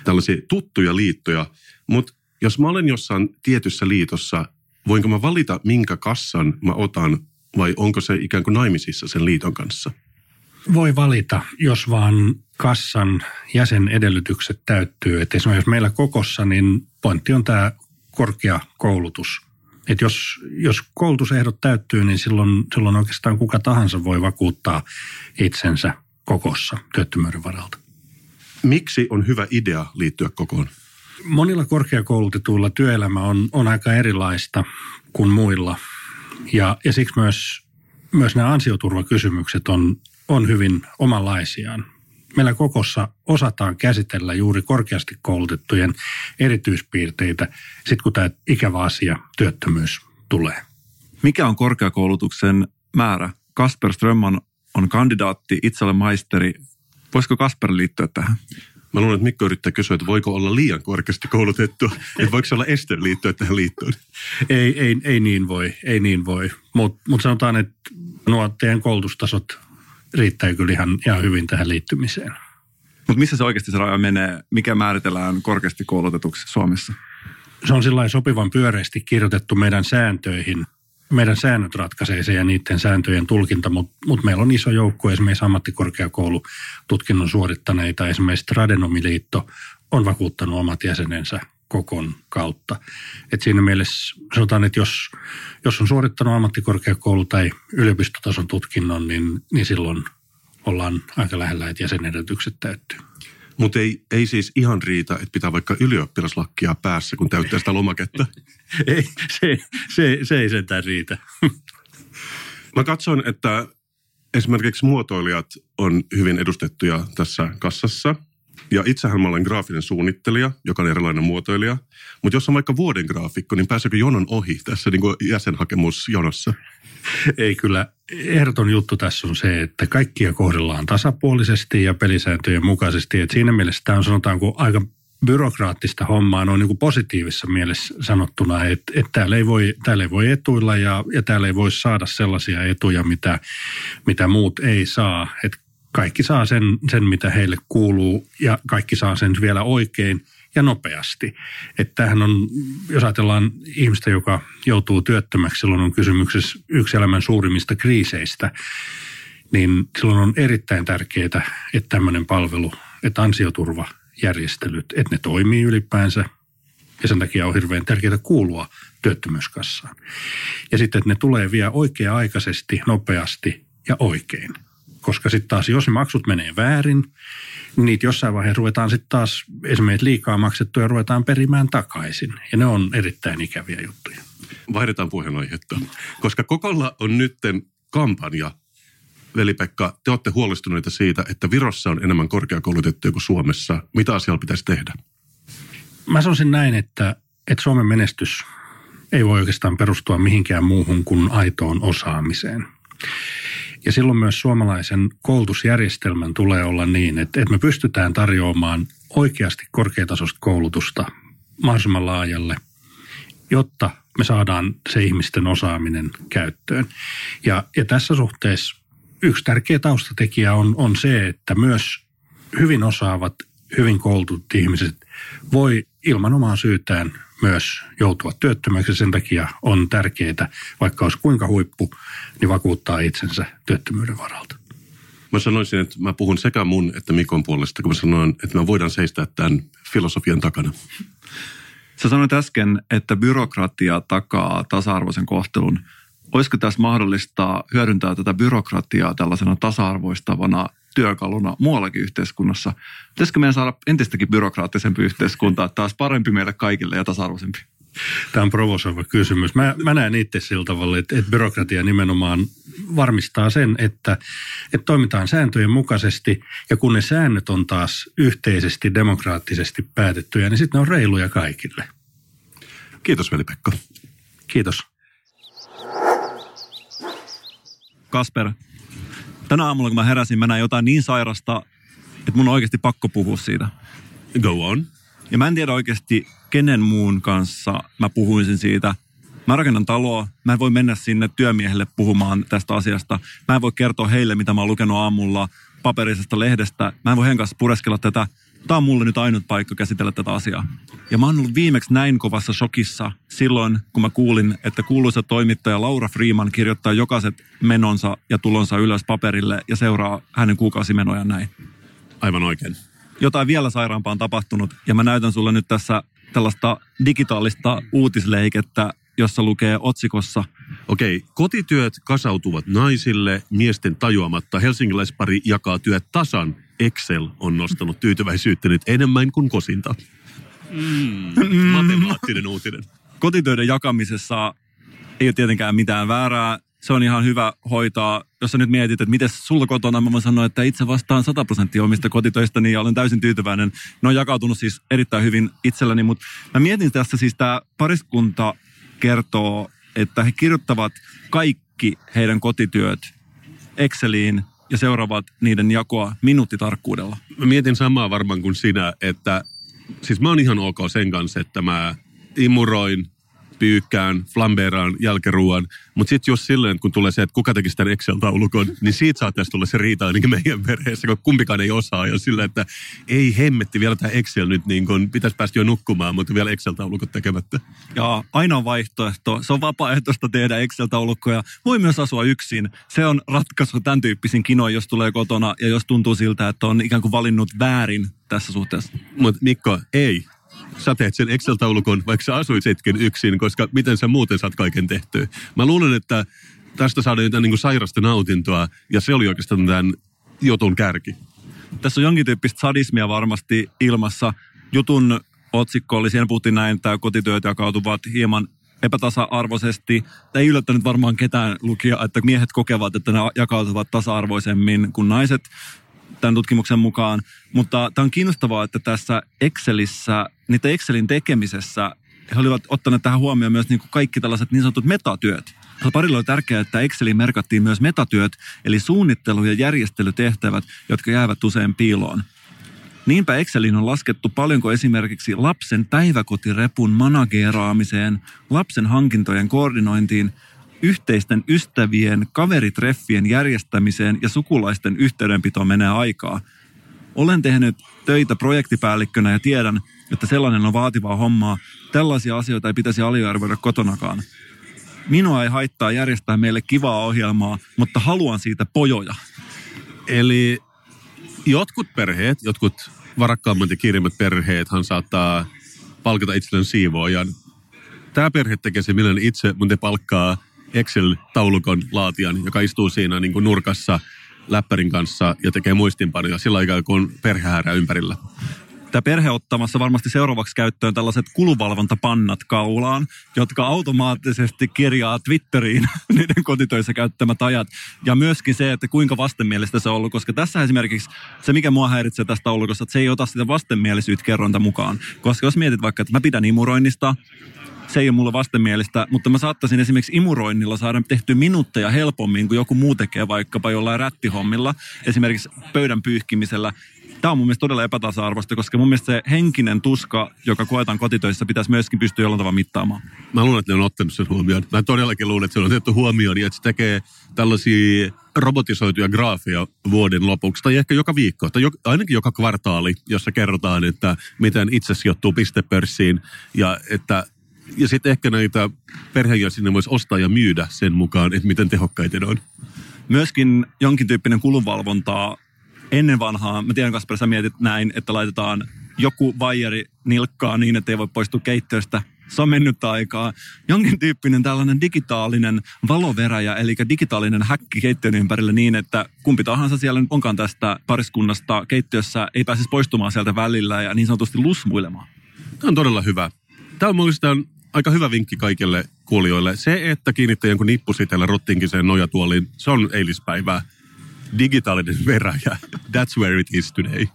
S1: tällaisia tuttuja liittoja. Mutta jos mä olen jossain tietyssä liitossa, voinko mä valita, minkä kassan mä otan, vai onko se ikään kuin naimisissa sen liiton kanssa?
S7: Voi valita, jos vaan kassan jäsenedellytykset täyttyy. Et esimerkiksi jos meillä kokossa, niin pointti on tämä korkea koulutus – et jos, jos koulutusehdot täyttyy, niin silloin, silloin oikeastaan kuka tahansa voi vakuuttaa itsensä kokossa työttömyyden varalta.
S1: Miksi on hyvä idea liittyä kokoon?
S7: Monilla korkeakoulutetuilla työelämä on, on aika erilaista kuin muilla. Ja, ja siksi myös, myös nämä ansioturvakysymykset on, on hyvin omanlaisiaan meillä kokossa osataan käsitellä juuri korkeasti koulutettujen erityispiirteitä, sitten kun tämä ikävä asia, työttömyys, tulee.
S2: Mikä on korkeakoulutuksen määrä? Kasper Strömman on kandidaatti, itselle maisteri. Voisiko Kasper liittyä tähän?
S1: Mä luulen, että Mikko yrittää kysyä, että voiko olla liian korkeasti koulutettu, että voiko se olla este liittyä tähän liittoon?
S7: Ei, ei, ei niin voi, ei niin voi. Mutta mut sanotaan, että nuo teidän koulutustasot riittää kyllä ihan, ihan hyvin tähän liittymiseen.
S2: Mutta missä se oikeasti se raja menee? Mikä määritellään korkeasti koulutetuksi Suomessa?
S7: Se on sillä sopivan pyöreästi kirjoitettu meidän sääntöihin. Meidän säännöt ratkaisee se ja niiden sääntöjen tulkinta, mutta mut meillä on iso joukko esimerkiksi ammattikorkeakoulututkinnon suorittaneita. Esimerkiksi Tradenomiliitto on vakuuttanut omat jäsenensä kokon kautta. Et siinä mielessä sanotaan, että jos, jos on suorittanut ammattikorkeakoulu- tai yliopistotason tutkinnon, niin, niin silloin ollaan aika lähellä, että jäsenedellytykset täyttyy.
S1: Mutta ei, ei siis ihan riitä, että pitää vaikka ylioppilaslakkia päässä, kun täyttää sitä lomaketta.
S7: ei, se, se, se ei sentään riitä.
S1: Mä katson, että esimerkiksi muotoilijat on hyvin edustettuja tässä kassassa – ja itsehän mä olen graafinen suunnittelija, joka on erilainen muotoilija. Mutta jos on vaikka vuoden graafikko, niin pääseekö jonon ohi tässä niin kuin jäsenhakemusjonossa?
S7: Ei kyllä. Ehdoton juttu tässä on se, että kaikkia kohdellaan tasapuolisesti ja pelisääntöjen mukaisesti. Et siinä mielessä tämä on sanotaanko aika byrokraattista hommaa noin niin kuin positiivisessa mielessä sanottuna, että, että täällä, ei voi, täällä ei voi etuilla ja, ja täällä ei voi saada sellaisia etuja, mitä, mitä muut ei saa. Että kaikki saa sen, sen, mitä heille kuuluu ja kaikki saa sen vielä oikein ja nopeasti. Että tämähän on, jos ajatellaan ihmistä, joka joutuu työttömäksi, silloin on kysymyksessä yksi elämän suurimmista kriiseistä, niin silloin on erittäin tärkeää, että tämmöinen palvelu, että ansioturvajärjestelyt, että ne toimii ylipäänsä. Ja sen takia on hirveän tärkeää kuulua työttömyyskassaan. Ja sitten, että ne tulee vielä oikea-aikaisesti, nopeasti ja oikein. Koska sitten taas, jos ne maksut menee väärin, niin niitä jossain vaiheessa ruvetaan sitten taas esimerkiksi liikaa maksettuja ruvetaan perimään takaisin. Ja ne on erittäin ikäviä juttuja.
S1: Vaihdetaan puheenaihetta. Koska Kokolla on nytten kampanja Veli-Pekka, te olette huolestuneita siitä, että Virossa on enemmän korkeakoulutettuja kuin Suomessa. Mitä asialla pitäisi tehdä?
S7: Mä sanoisin näin, että, että Suomen menestys ei voi oikeastaan perustua mihinkään muuhun kuin aitoon osaamiseen. Ja silloin myös suomalaisen koulutusjärjestelmän tulee olla niin, että, että me pystytään tarjoamaan oikeasti korkeatasoista koulutusta mahdollisimman laajalle, jotta me saadaan se ihmisten osaaminen käyttöön. Ja, ja tässä suhteessa yksi tärkeä taustatekijä on, on se, että myös hyvin osaavat, hyvin koulutut ihmiset voi ilman omaa syytään myös joutua työttömäksi. Sen takia on tärkeää, vaikka olisi kuinka huippu, niin vakuuttaa itsensä työttömyyden varalta.
S1: Mä sanoisin, että mä puhun sekä mun että Mikon puolesta, kun mä sanoin, että me voidaan seistää tämän filosofian takana.
S2: Sä sanoit äsken, että byrokratia takaa tasa-arvoisen kohtelun. Olisiko tässä mahdollista hyödyntää tätä byrokratiaa tällaisena tasa-arvoistavana työkaluna muuallakin yhteiskunnassa. Pitäisikö meidän saada entistäkin byrokraattisempi yhteiskunta, taas parempi meille kaikille ja tasa-arvoisempi?
S7: Tämä on provosoiva kysymys. Mä, mä näen itse sillä tavalla, että, että byrokratia nimenomaan varmistaa sen, että, että toimitaan sääntöjen mukaisesti ja kun ne säännöt on taas yhteisesti, demokraattisesti päätettyjä, niin sitten ne on reiluja kaikille.
S1: Kiitos veli-Pekka.
S7: Kiitos.
S2: Kasper, tänä aamulla kun mä heräsin, mä näin jotain niin sairasta, että mun on oikeasti pakko puhua siitä.
S1: Go on.
S2: Ja mä en tiedä oikeasti, kenen muun kanssa mä puhuisin siitä. Mä rakennan taloa, mä en voi mennä sinne työmiehelle puhumaan tästä asiasta. Mä en voi kertoa heille, mitä mä oon lukenut aamulla paperisesta lehdestä. Mä en voi heidän kanssa pureskella tätä tämä on mulle nyt ainut paikka käsitellä tätä asiaa. Ja mä oon ollut viimeksi näin kovassa shokissa silloin, kun mä kuulin, että kuuluisa toimittaja Laura Freeman kirjoittaa jokaiset menonsa ja tulonsa ylös paperille ja seuraa hänen kuukausimenojaan näin.
S1: Aivan oikein.
S2: Jotain vielä sairaampaa on tapahtunut ja mä näytän sulle nyt tässä tällaista digitaalista uutisleikettä, jossa lukee otsikossa
S1: Okei, kotityöt kasautuvat naisille, miesten tajuamatta. Helsingiläispari jakaa työt tasan Excel on nostanut tyytyväisyyttä nyt enemmän kuin kosinta. Mm, matemaattinen uutinen.
S2: Kotitöiden jakamisessa ei ole tietenkään mitään väärää. Se on ihan hyvä hoitaa. Jos sä nyt mietit, että miten sulla kotona, mä voin sanoa, että itse vastaan 100 prosenttia omista kotitöistä, niin olen täysin tyytyväinen. Ne on jakautunut siis erittäin hyvin itselläni, mutta mä mietin tässä siis tämä pariskunta kertoo, että he kirjoittavat kaikki heidän kotityöt Exceliin ja seuraavat niiden jakoa minuuttitarkkuudella.
S1: Mä mietin samaa varmaan kuin sinä, että siis mä oon ihan ok sen kanssa, että mä imuroin, pyykkään, flambeeraan jälkeruuan. Mutta sitten jos silleen, kun tulee se, että kuka teki sitä Excel-taulukon, niin siitä saattaisi tulla se riita ainakin meidän perheessä, kun kumpikaan ei osaa. Ja silleen, että ei hemmetti vielä tämä Excel nyt, niin kun pitäisi päästä jo nukkumaan, mutta vielä Excel-taulukot tekemättä.
S2: Ja ainoa vaihtoehto, se on vapaaehtoista tehdä Excel-taulukkoja. Voi myös asua yksin. Se on ratkaisu tämän tyyppisiin kinoihin, jos tulee kotona ja jos tuntuu siltä, että on ikään kuin valinnut väärin tässä suhteessa.
S1: Mutta Mikko, ei sä teet sen Excel-taulukon, vaikka sä asuit hetken yksin, koska miten sä muuten saat kaiken tehtyä. Mä luulen, että tästä saadaan jotain niin sairasta nautintoa, ja se oli oikeastaan tämän jutun kärki.
S2: Tässä on jonkin tyyppistä sadismia varmasti ilmassa. Jutun otsikko oli, siellä puhuttiin näin, että kotityöt jakautuvat hieman epätasa-arvoisesti. Ei yllättänyt varmaan ketään lukia, että miehet kokevat, että ne jakautuvat tasa-arvoisemmin kuin naiset tämän tutkimuksen mukaan. Mutta tämä on kiinnostavaa, että tässä Excelissä, niitä Excelin tekemisessä he olivat ottaneet tähän huomioon myös niin kuin kaikki tällaiset niin sanotut metatyöt. Parilla oli tärkeää, että Exceliin merkattiin myös metatyöt, eli suunnittelu- ja järjestelytehtävät, jotka jäävät usein piiloon. Niinpä Excelin on laskettu paljonko esimerkiksi lapsen päiväkotirepun manageraamiseen, lapsen hankintojen koordinointiin yhteisten ystävien, kaveritreffien järjestämiseen ja sukulaisten yhteydenpitoon menee aikaa. Olen tehnyt töitä projektipäällikkönä ja tiedän, että sellainen on vaativaa hommaa. Tällaisia asioita ei pitäisi aliarvioida kotonakaan. Minua ei haittaa järjestää meille kivaa ohjelmaa, mutta haluan siitä pojoja.
S1: Eli jotkut perheet, jotkut varakkaammat ja kirjimmat perheethan saattaa palkata itselleen siivoojan. Tämä perhe tekee se milloin itse, mutta palkkaa Excel-taulukon laatijan, joka istuu siinä niin kuin nurkassa läppärin kanssa ja tekee muistinpanoja sillä aikaa, kun perhe ympärillä
S2: tämä perhe ottamassa varmasti seuraavaksi käyttöön tällaiset kuluvalvontapannat kaulaan, jotka automaattisesti kirjaa Twitteriin niiden kotitöissä käyttämät ajat. Ja myöskin se, että kuinka vastenmielistä se on ollut, koska tässä esimerkiksi se, mikä mua häiritsee tästä taulukossa, että se ei ota sitä vastenmielisyyttä kerronta mukaan. Koska jos mietit vaikka, että mä pidän imuroinnista, se ei ole mulle vastenmielistä, mutta mä saattaisin esimerkiksi imuroinnilla saada tehty minuutteja helpommin kuin joku muu tekee vaikkapa jollain rättihommilla, esimerkiksi pöydän pyyhkimisellä tämä on mun mielestä todella epätasa-arvoista, koska mun mielestä se henkinen tuska, joka koetaan kotitöissä, pitäisi myöskin pystyä jollain tavalla mittaamaan.
S1: Mä luulen, että ne on ottanut sen huomioon. Mä todellakin luulen, että se on otettu huomioon ja että se tekee tällaisia robotisoituja graafia vuoden lopuksi, tai ehkä joka viikko, tai jo, ainakin joka kvartaali, jossa kerrotaan, että miten itse sijoittuu pistepörssiin, ja että ja sitten ehkä näitä perheenjäseniä voisi ostaa ja myydä sen mukaan, että miten tehokkaita ne on.
S2: Myöskin jonkin tyyppinen kulunvalvontaa ennen vanhaa, mä tiedän Kasper, sä mietit näin, että laitetaan joku vaijeri nilkkaa niin, että ei voi poistua keittiöstä. Se on mennyt aikaa. Jonkin tyyppinen tällainen digitaalinen valoveräjä, eli digitaalinen häkki keittiön ympärille niin, että kumpi tahansa siellä onkaan tästä pariskunnasta keittiössä ei pääsisi poistumaan sieltä välillä ja niin sanotusti lusmuilemaan.
S1: Tämä on todella hyvä. Tämä on mielestäni aika hyvä vinkki kaikille kuulijoille. Se, että kiinnittää jonkun nippusitellä rottinkiseen nojatuoliin, se on eilispäivää digitaalinen veräjä. That's where it is today.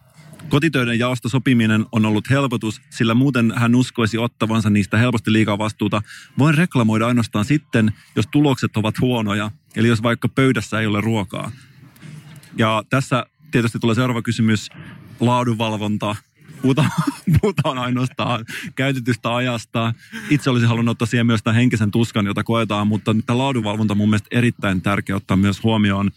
S2: Kotitöiden jaosta sopiminen on ollut helpotus, sillä muuten hän uskoisi ottavansa niistä helposti liikaa vastuuta. Voin reklamoida ainoastaan sitten, jos tulokset ovat huonoja, eli jos vaikka pöydässä ei ole ruokaa. Ja tässä tietysti tulee seuraava kysymys, laadunvalvonta. Puhutaan, puhutaan ainoastaan käytetystä ajasta. Itse olisin halunnut ottaa siihen myös tämän henkisen tuskan, jota koetaan, mutta tämä laadunvalvonta on mun mielestä erittäin tärkeä ottaa myös huomioon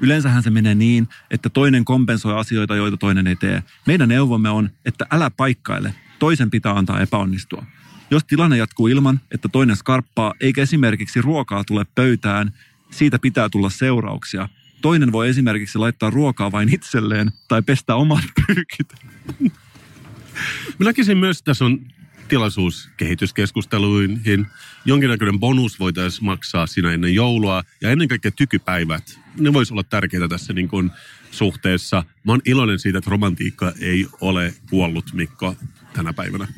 S2: Yleensähän se menee niin, että toinen kompensoi asioita, joita toinen ei tee. Meidän neuvomme on, että älä paikkaile. Toisen pitää antaa epäonnistua. Jos tilanne jatkuu ilman, että toinen skarppaa, eikä esimerkiksi ruokaa tule pöytään, siitä pitää tulla seurauksia. Toinen voi esimerkiksi laittaa ruokaa vain itselleen tai pestä omat pyykit.
S1: Mä näkisin myös, että tässä on tilaisuus kehityskeskusteluihin. Jonkinnäköinen bonus voitaisiin maksaa siinä ennen joulua ja ennen kaikkea tykypäivät. Ne voisi olla tärkeitä tässä niin kuin suhteessa. Mä oon iloinen siitä, että romantiikka ei ole kuollut Mikko tänä päivänä.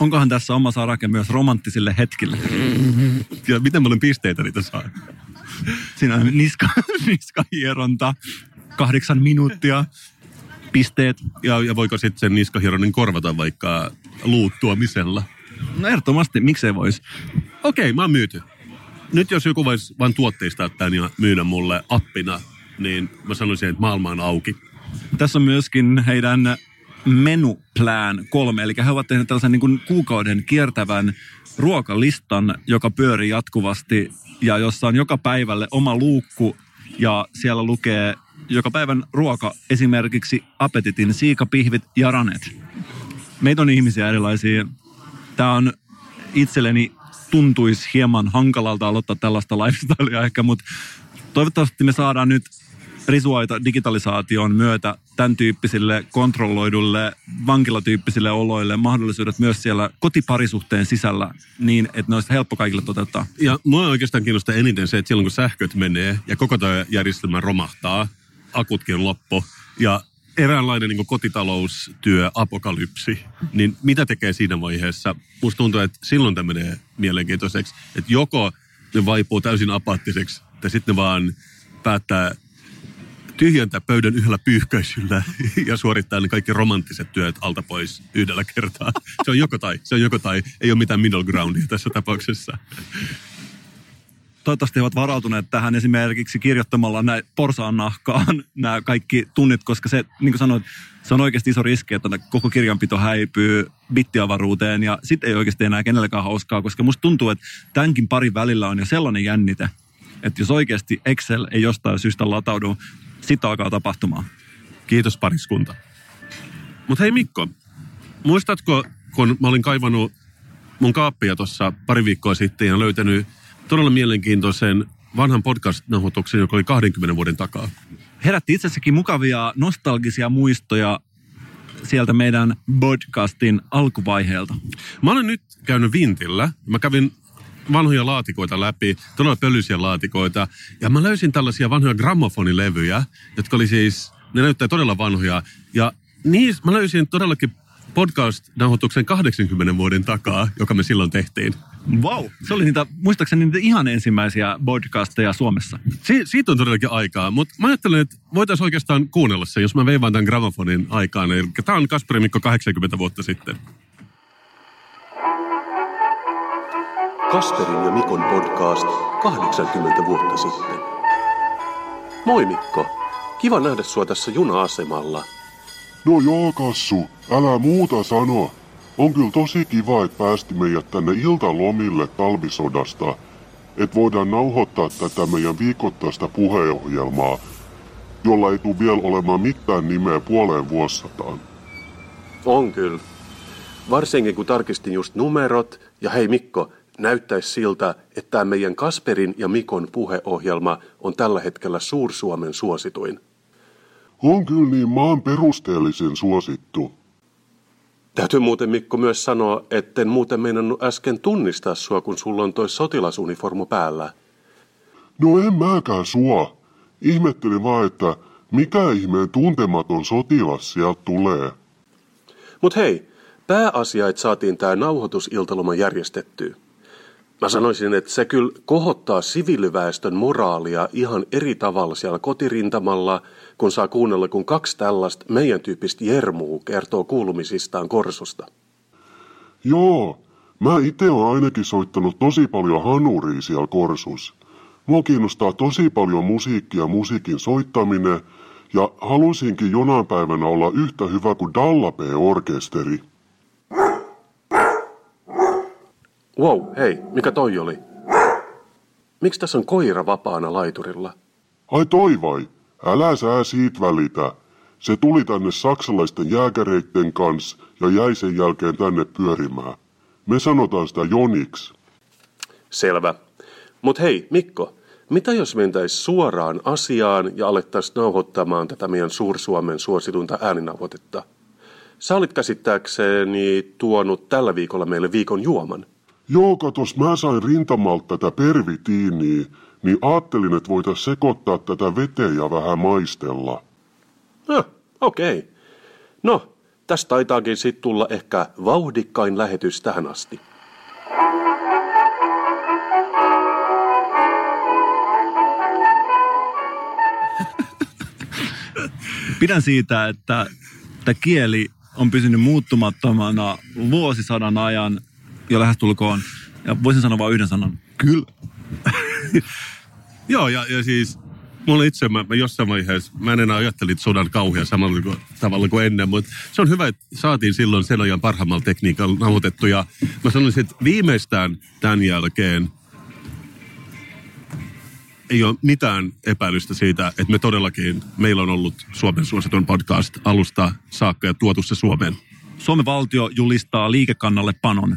S2: Onkohan tässä oma sarake myös romanttisille hetkille?
S1: Ja miten paljon pisteitä niitä saa?
S2: Siinä on niska, niskahieronta, kahdeksan minuuttia, pisteet.
S1: Ja, ja voiko sitten sen niskahieronin korvata vaikka luuttuamisella?
S2: No ehdottomasti, miksei voisi.
S1: Okei, okay, mä oon myyty. Nyt jos joku voisi vain tuotteistaa tämän ja myydä mulle appina, niin mä sanoisin, että maailma on auki.
S2: Tässä on myöskin heidän menu plan kolme, eli he ovat tehneet tällaisen niin kuin kuukauden kiertävän ruokalistan, joka pyörii jatkuvasti ja jossa on joka päivälle oma luukku ja siellä lukee joka päivän ruoka, esimerkiksi apetitin siikapihvit ja ranet. Meitä on ihmisiä erilaisia. Tämä on itselleni tuntuisi hieman hankalalta aloittaa tällaista lifestylea ehkä, mutta toivottavasti me saadaan nyt risuaita digitalisaation myötä tämän tyyppisille kontrolloidulle vankilatyyppisille oloille mahdollisuudet myös siellä kotiparisuhteen sisällä niin, että ne olisi helppo kaikille toteuttaa.
S1: Ja mua oikeastaan kiinnostaa eniten se, että silloin kun sähköt menee ja koko tämä järjestelmä romahtaa, akutkin loppu ja eräänlainen niin kotitaloustyö, apokalypsi, niin mitä tekee siinä vaiheessa? Musta tuntuu, että silloin tämä menee mielenkiintoiseksi, että joko ne vaipuu täysin apaattiseksi, tai sitten ne vaan päättää tyhjentää pöydän yhdellä pyyhkäisyllä ja suorittaa ne kaikki romanttiset työt alta pois yhdellä kertaa. Se on joko tai, se on joko tai, ei ole mitään middle groundia tässä tapauksessa
S2: toivottavasti he ovat varautuneet tähän esimerkiksi kirjoittamalla näin porsaan nahkaan nämä kaikki tunnit, koska se, niin kuin sanoit, se on oikeasti iso riski, että koko kirjanpito häipyy bittiavaruuteen ja sitten ei oikeasti enää kenellekään hauskaa, koska musta tuntuu, että tämänkin parin välillä on jo sellainen jännite, että jos oikeasti Excel ei jostain syystä lataudu, sitten alkaa tapahtumaan.
S1: Kiitos pariskunta. Mutta hei Mikko, muistatko, kun mä olin kaivannut mun kaappia tuossa pari viikkoa sitten ja löytänyt todella mielenkiintoisen vanhan podcast-nauhoituksen, joka oli 20 vuoden takaa.
S2: Herätti itsessäkin mukavia nostalgisia muistoja sieltä meidän podcastin alkuvaiheelta.
S1: Mä olen nyt käynyt Vintillä. Mä kävin vanhoja laatikoita läpi, todella pölyisiä laatikoita. Ja mä löysin tällaisia vanhoja grammofonilevyjä, jotka oli siis, ne näyttää todella vanhoja. Ja niin, mä löysin todellakin podcast-nauhoituksen 80 vuoden takaa, joka me silloin tehtiin.
S2: Wow, se oli niitä, muistaakseni niitä ihan ensimmäisiä podcasteja Suomessa.
S1: Si- siitä on todellakin aikaa, mutta mä ajattelen, että voitaisiin oikeastaan kuunnella se, jos mä veivaan tämän gramofonin aikaan. Eli tämä on Kasperi Mikko 80 vuotta sitten.
S8: Kasperin ja Mikon podcast 80 vuotta sitten. Moi Mikko, kiva nähdä sua tässä juna-asemalla.
S9: No joo, Kassu, älä muuta sano. On kyllä tosi kiva, että päästi meidät tänne iltalomille talvisodasta. Että voidaan nauhoittaa tätä meidän viikoittaista puheenohjelmaa, jolla ei tule vielä olemaan mitään nimeä puoleen vuosisataan.
S8: On kyllä. Varsinkin kun tarkistin just numerot, ja hei Mikko, näyttäisi siltä, että tämä meidän Kasperin ja Mikon puheohjelma on tällä hetkellä Suur-Suomen suosituin.
S9: On kyllä niin maan perusteellisen suosittu.
S8: Täytyy muuten Mikko myös sanoa, etten muuten meinannut äsken tunnistaa sua, kun sulla on toi sotilasuniformu päällä.
S9: No en mäkään sua. Ihmettelin vaan, että mikä ihmeen tuntematon sotilas sieltä tulee.
S8: Mut hei, pääasia, että saatiin tää nauhoitusiltaloma järjestettyä. Mä sanoisin, että se kyllä kohottaa siviiliväestön moraalia ihan eri tavalla siellä kotirintamalla, kun saa kuunnella, kun kaksi tällaista meidän tyyppistä jermuu kertoo kuulumisistaan korsusta.
S9: Joo, mä itse oon ainakin soittanut tosi paljon hanuria siellä korsus. Mua kiinnostaa tosi paljon musiikkia ja musiikin soittaminen, ja halusinkin jonain päivänä olla yhtä hyvä kuin Dallape-orkesteri.
S8: Wow, hei, mikä toi oli? Miksi tässä on koira vapaana laiturilla?
S9: Ai toi vai? Älä sää siitä välitä. Se tuli tänne saksalaisten jääkäreitten kanssa ja jäi sen jälkeen tänne pyörimään. Me sanotaan sitä Joniksi.
S8: Selvä. Mut hei, Mikko, mitä jos mentäis suoraan asiaan ja alettaisiin nauhoittamaan tätä meidän Suur-Suomen suositunta ääninauhoitetta? Sä olit käsittääkseni tuonut tällä viikolla meille viikon juoman.
S9: Joo, katos, mä sain rintamalta tätä pervitiiniä, niin ajattelin, että voitaisiin sekoittaa tätä veteen ja vähän maistella.
S8: No, okei. Okay. No, tästä taitaakin sitten tulla ehkä vauhdikkain lähetys tähän asti.
S2: Pidän siitä, että tämä kieli on pysynyt muuttumattomana vuosisadan ajan jo lähestulkoon. Ja voisin sanoa vain yhden sanan. Kyllä.
S1: Joo, ja, ja siis mulla itse, mä, mä jossain vaiheessa, mä en enää ajattelin sodan kauhia samalla kuin, tavalla kuin ennen, mutta se on hyvä, että saatiin silloin sen ajan parhaimmalla tekniikalla nauhoitettu. Ja mä sanoisin, että viimeistään tämän jälkeen ei ole mitään epäilystä siitä, että me todellakin, meillä on ollut Suomen suositun podcast alusta saakka ja tuotu se Suomeen.
S2: Suomen valtio julistaa liikekannalle panon.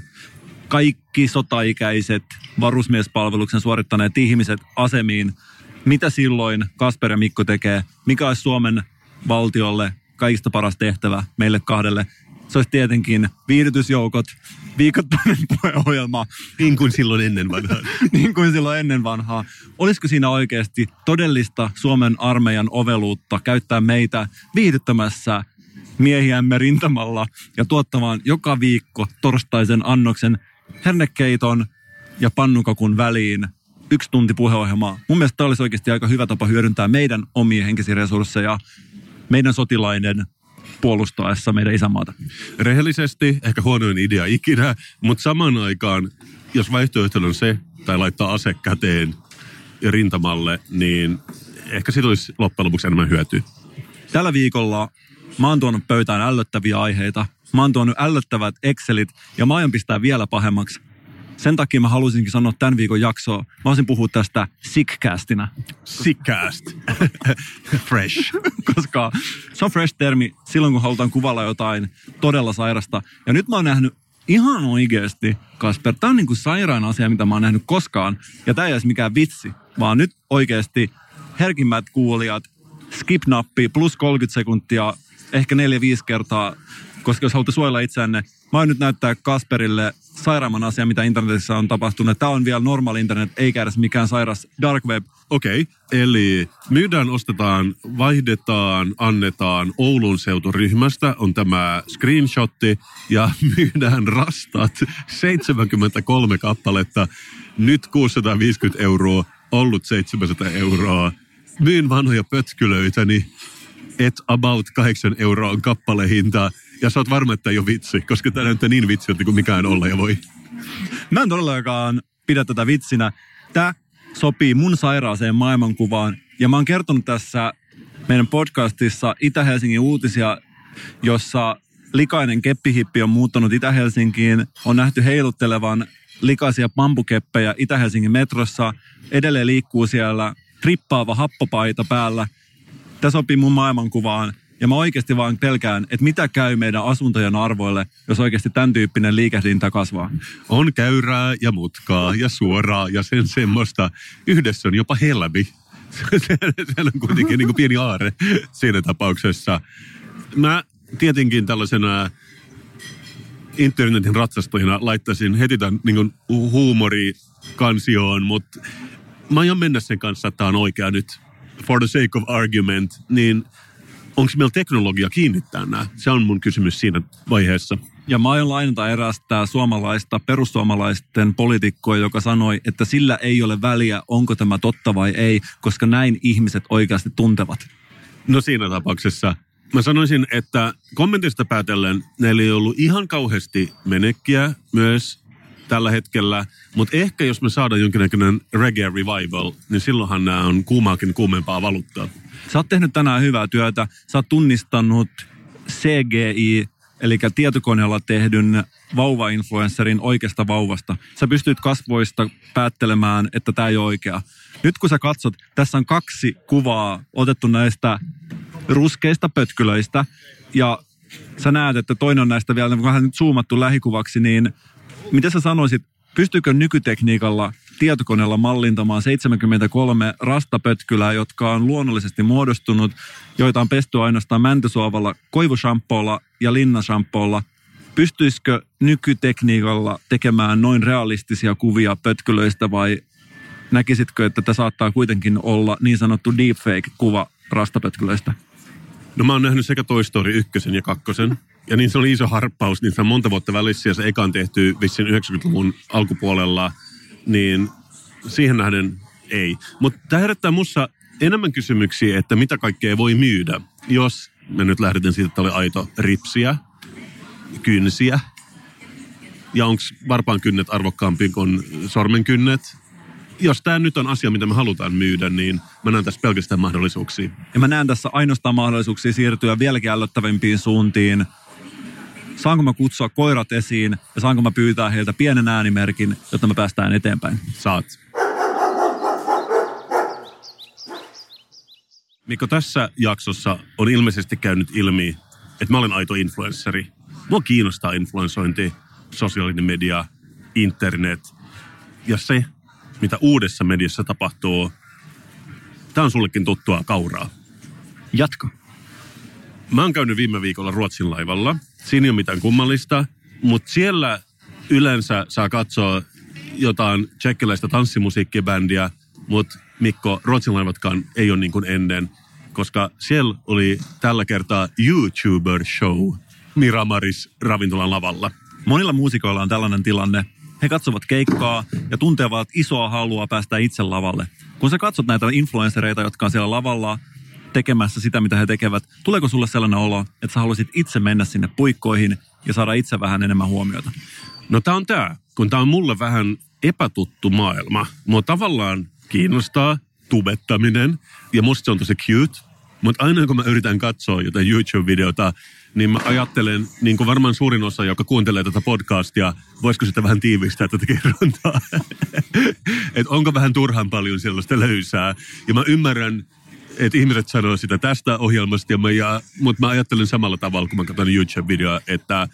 S2: Kaikki sotaikäiset varusmiespalveluksen suorittaneet ihmiset asemiin. Mitä silloin Kasper ja Mikko tekee? Mikä olisi Suomen valtiolle kaikista paras tehtävä meille kahdelle? Se olisi tietenkin viihdytysjoukot, viikoittainen puheohjelma.
S1: Niin kuin silloin ennen vanhaa.
S2: niin kuin silloin ennen vanhaa. Olisiko siinä oikeasti todellista Suomen armeijan oveluutta käyttää meitä viihdyttämässä miehiämme rintamalla ja tuottamaan joka viikko torstaisen annoksen hernekeiton ja pannukakun väliin yksi tunti puheohjelmaa. Mun mielestä tämä olisi oikeasti aika hyvä tapa hyödyntää meidän omia henkisiä resursseja meidän sotilaiden puolustaessa meidän isänmaata.
S1: Rehellisesti ehkä huonoin idea ikinä, mutta samaan aikaan, jos vaihtoehto on se, tai laittaa ase käteen ja rintamalle, niin ehkä siitä olisi loppujen lopuksi enemmän hyötyä.
S2: Tällä viikolla mä oon tuonut pöytään ällöttäviä aiheita. Mä oon tuonut ällöttävät Excelit ja mä aion pistää vielä pahemmaksi. Sen takia mä haluaisinkin sanoa tämän viikon jaksoa. Mä haluaisin puhua tästä sickcastina.
S1: Sickcast. fresh.
S2: Koska se on fresh termi silloin, kun halutaan kuvalla jotain todella sairasta. Ja nyt mä oon nähnyt ihan oikeasti, Kasper, tämä on niin kuin sairaan asia, mitä mä oon nähnyt koskaan. Ja tämä ei ole mikään vitsi, vaan nyt oikeasti herkimmät kuulijat, skip-nappi plus 30 sekuntia, ehkä 4-5 kertaa, koska jos haluatte suojella itseänne, mä oon nyt näyttää Kasperille sairaamman asia, mitä internetissä on tapahtunut. Tämä on vielä normaali internet, eikä edes mikään sairas dark web.
S1: Okei, okay. eli myydään, ostetaan, vaihdetaan, annetaan Oulun seuturyhmästä on tämä screenshotti ja myydään rastat 73 kappaletta, nyt 650 euroa, ollut 700 euroa. Myyn vanhoja pötkylöitäni, et about 8 euroa on kappalehinta. Ja sä oot varma, että ei ole vitsi, koska tämä näyttää niin vitsiltä kuin mikään olla ja voi.
S2: Mä en todellakaan pidä tätä vitsinä. Tämä sopii mun sairaaseen maailmankuvaan. Ja mä oon kertonut tässä meidän podcastissa Itä-Helsingin uutisia, jossa likainen keppihippi on muuttanut Itä-Helsinkiin. On nähty heiluttelevan likaisia bambukeppejä Itä-Helsingin metrossa. Edelleen liikkuu siellä trippaava happopaita päällä. Tämä sopii mun maailmankuvaan. Ja mä oikeasti vaan pelkään, että mitä käy meidän asuntojen arvoille, jos oikeasti tämän tyyppinen liikehdintä kasvaa.
S1: On käyrää ja mutkaa ja suoraa ja sen semmoista. Yhdessä on jopa helmi. Siellä on kuitenkin niin kuin pieni aare siinä tapauksessa. Mä tietenkin tällaisena internetin ratsastajana laittaisin heti tämän niin huumorikansioon, mutta mä aion mennä sen kanssa, että tämä on oikea nyt. For the sake of argument, niin – onko meillä teknologia kiinnittää nämä? Se on mun kysymys siinä vaiheessa.
S2: Ja mä aion lainata erästä suomalaista perussuomalaisten poliitikkoa, joka sanoi, että sillä ei ole väliä, onko tämä totta vai ei, koska näin ihmiset oikeasti tuntevat.
S1: No siinä tapauksessa mä sanoisin, että kommentista päätellen neillä ei ollut ihan kauheasti menekkiä myös tällä hetkellä, mutta ehkä jos me saadaan jonkinnäköinen reggae revival, niin silloinhan nämä on kuumaakin kuumempaa valuuttaa.
S2: Sä oot tehnyt tänään hyvää työtä. Sä oot tunnistanut CGI, eli tietokoneella tehdyn vauva-influencerin oikeasta vauvasta. Sä pystyt kasvoista päättelemään, että tämä ei ole oikea. Nyt kun sä katsot, tässä on kaksi kuvaa otettu näistä ruskeista pötkylöistä, ja sä näet, että toinen on näistä vielä vähän nyt zoomattu lähikuvaksi, niin mitä sä sanoisit, pystyykö nykytekniikalla tietokoneella mallintamaan 73 rastapötkylää, jotka on luonnollisesti muodostunut, joita on pesty ainoastaan mäntysuovalla, koivushampoolla ja linnashampoolla. Pystyisikö nykytekniikalla tekemään noin realistisia kuvia pötkylöistä vai näkisitkö, että tämä saattaa kuitenkin olla niin sanottu deepfake-kuva rastapötkylöistä?
S1: No mä oon nähnyt sekä Toy Story 1 ja 2. Ja niin se oli iso harppaus, niin se on monta vuotta välissä ja se eka on tehty vissin 90-luvun alkupuolella – niin siihen nähden ei. Mutta tämä herättää mussa enemmän kysymyksiä, että mitä kaikkea voi myydä, jos me nyt lähdetään siitä, että oli aito ripsiä, kynsiä, ja onko varpaan kynnet arvokkaampi kuin sormenkynnet. Jos tämä nyt on asia, mitä me halutaan myydä, niin mä näen tässä pelkästään mahdollisuuksia.
S2: Ja mä näen tässä ainoastaan mahdollisuuksia siirtyä vieläkin ällöttävimpiin suuntiin saanko mä kutsua koirat esiin ja saanko mä pyytää heiltä pienen äänimerkin, jotta me päästään eteenpäin?
S1: Saat. Mikko, tässä jaksossa on ilmeisesti käynyt ilmi, että mä olen aito influenssari. Mua kiinnostaa influensointi, sosiaalinen media, internet ja se, mitä uudessa mediassa tapahtuu. Tämä on sullekin tuttua kauraa.
S2: Jatka.
S1: Mä oon käynyt viime viikolla Ruotsin laivalla – Siinä ei ole mitään kummallista, mutta siellä yleensä saa katsoa jotain tsekkiläistä tanssimusiikkibändiä, mutta Mikko, Ruotsin laivatkaan ei ole niin kuin ennen, koska siellä oli tällä kertaa YouTuber-show Miramaris ravintolan lavalla.
S2: Monilla muusikoilla on tällainen tilanne. He katsovat keikkaa ja tuntevat isoa halua päästä itse lavalle. Kun sä katsot näitä influenssereita, jotka on siellä lavalla, tekemässä sitä, mitä he tekevät. Tuleeko sulle sellainen olo, että sä haluaisit itse mennä sinne puikkoihin ja saada itse vähän enemmän huomiota?
S1: No tämä on tämä, kun tämä on mulle vähän epätuttu maailma. Mua tavallaan kiinnostaa tubettaminen ja musta se on tosi cute. Mutta aina kun mä yritän katsoa jotain YouTube-videota niin mä ajattelen, niin kuin varmaan suurin osa, joka kuuntelee tätä podcastia, voisiko sitä vähän tiivistää tätä kerrontaa? että onko vähän turhan paljon sellaista löysää. Ja mä ymmärrän, että ihmiset sanoo sitä tästä ohjelmasta, ja mä, ja, mutta mä ajattelen samalla tavalla, kun mä katson YouTube-videoa, että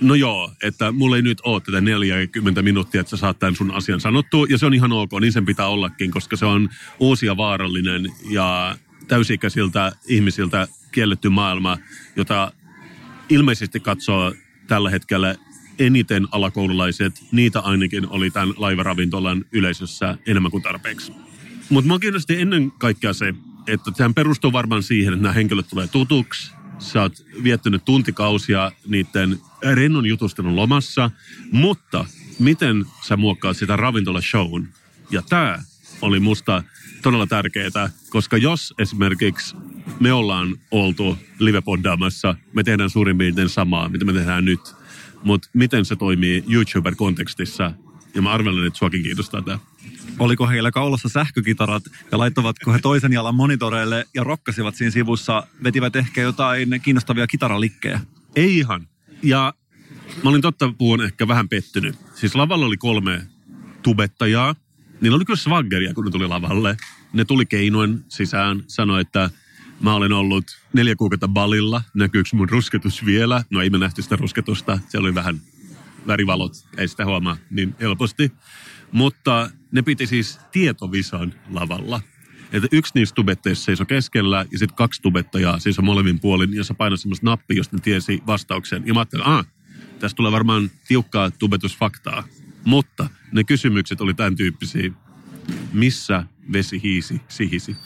S1: no joo, että mulla ei nyt ole tätä 40 minuuttia, että sä saat tämän sun asian sanottua, ja se on ihan ok, niin sen pitää ollakin, koska se on uusi ja vaarallinen, ja täysikäisiltä ihmisiltä kielletty maailma, jota ilmeisesti katsoo tällä hetkellä eniten alakoululaiset, niitä ainakin oli tämän laivaravintolan yleisössä enemmän kuin tarpeeksi. Mutta mua kiinnosti ennen kaikkea se, että sehän perustuu varmaan siihen, että nämä henkilöt tulee tutuksi. Sä oot viettänyt tuntikausia niiden rennon jutustelun lomassa, mutta miten sä muokkaat sitä ravintola-shown? Ja tämä oli musta todella tärkeää, koska jos esimerkiksi me ollaan oltu livepoddaamassa, me tehdään suurin piirtein samaa, mitä me tehdään nyt, mutta miten se toimii YouTuber-kontekstissa, ja mä arvelen, että suakin kiinnostaa tämä.
S2: Oliko heillä kaulassa sähkökitarat ja laittovatko he toisen jalan monitoreille ja rokkasivat siinä sivussa, vetivät ehkä jotain kiinnostavia kitaralikkejä?
S1: Ei ihan. Ja mä olin totta puhun ehkä vähän pettynyt. Siis lavalla oli kolme tubettajaa. Niillä oli kyllä swaggeria, kun ne tuli lavalle. Ne tuli keinoin sisään, sanoi, että mä olen ollut neljä kuukautta balilla. Näkyykö mun rusketus vielä? No ei me nähty sitä rusketusta. Se oli vähän värivalot, ei sitä huomaa niin helposti. Mutta ne piti siis tietovisan lavalla. Että yksi niistä tubetteista seisoi keskellä ja sitten kaksi tubettajaa seisoi molemmin puolin ja sä painoi semmoista nappia, josta ne tiesi vastauksen. Ja mä ajattelin, ah, tästä tulee varmaan tiukkaa tubetusfaktaa. Mutta ne kysymykset oli tämän tyyppisiä. Missä vesi hiisi, sihisi?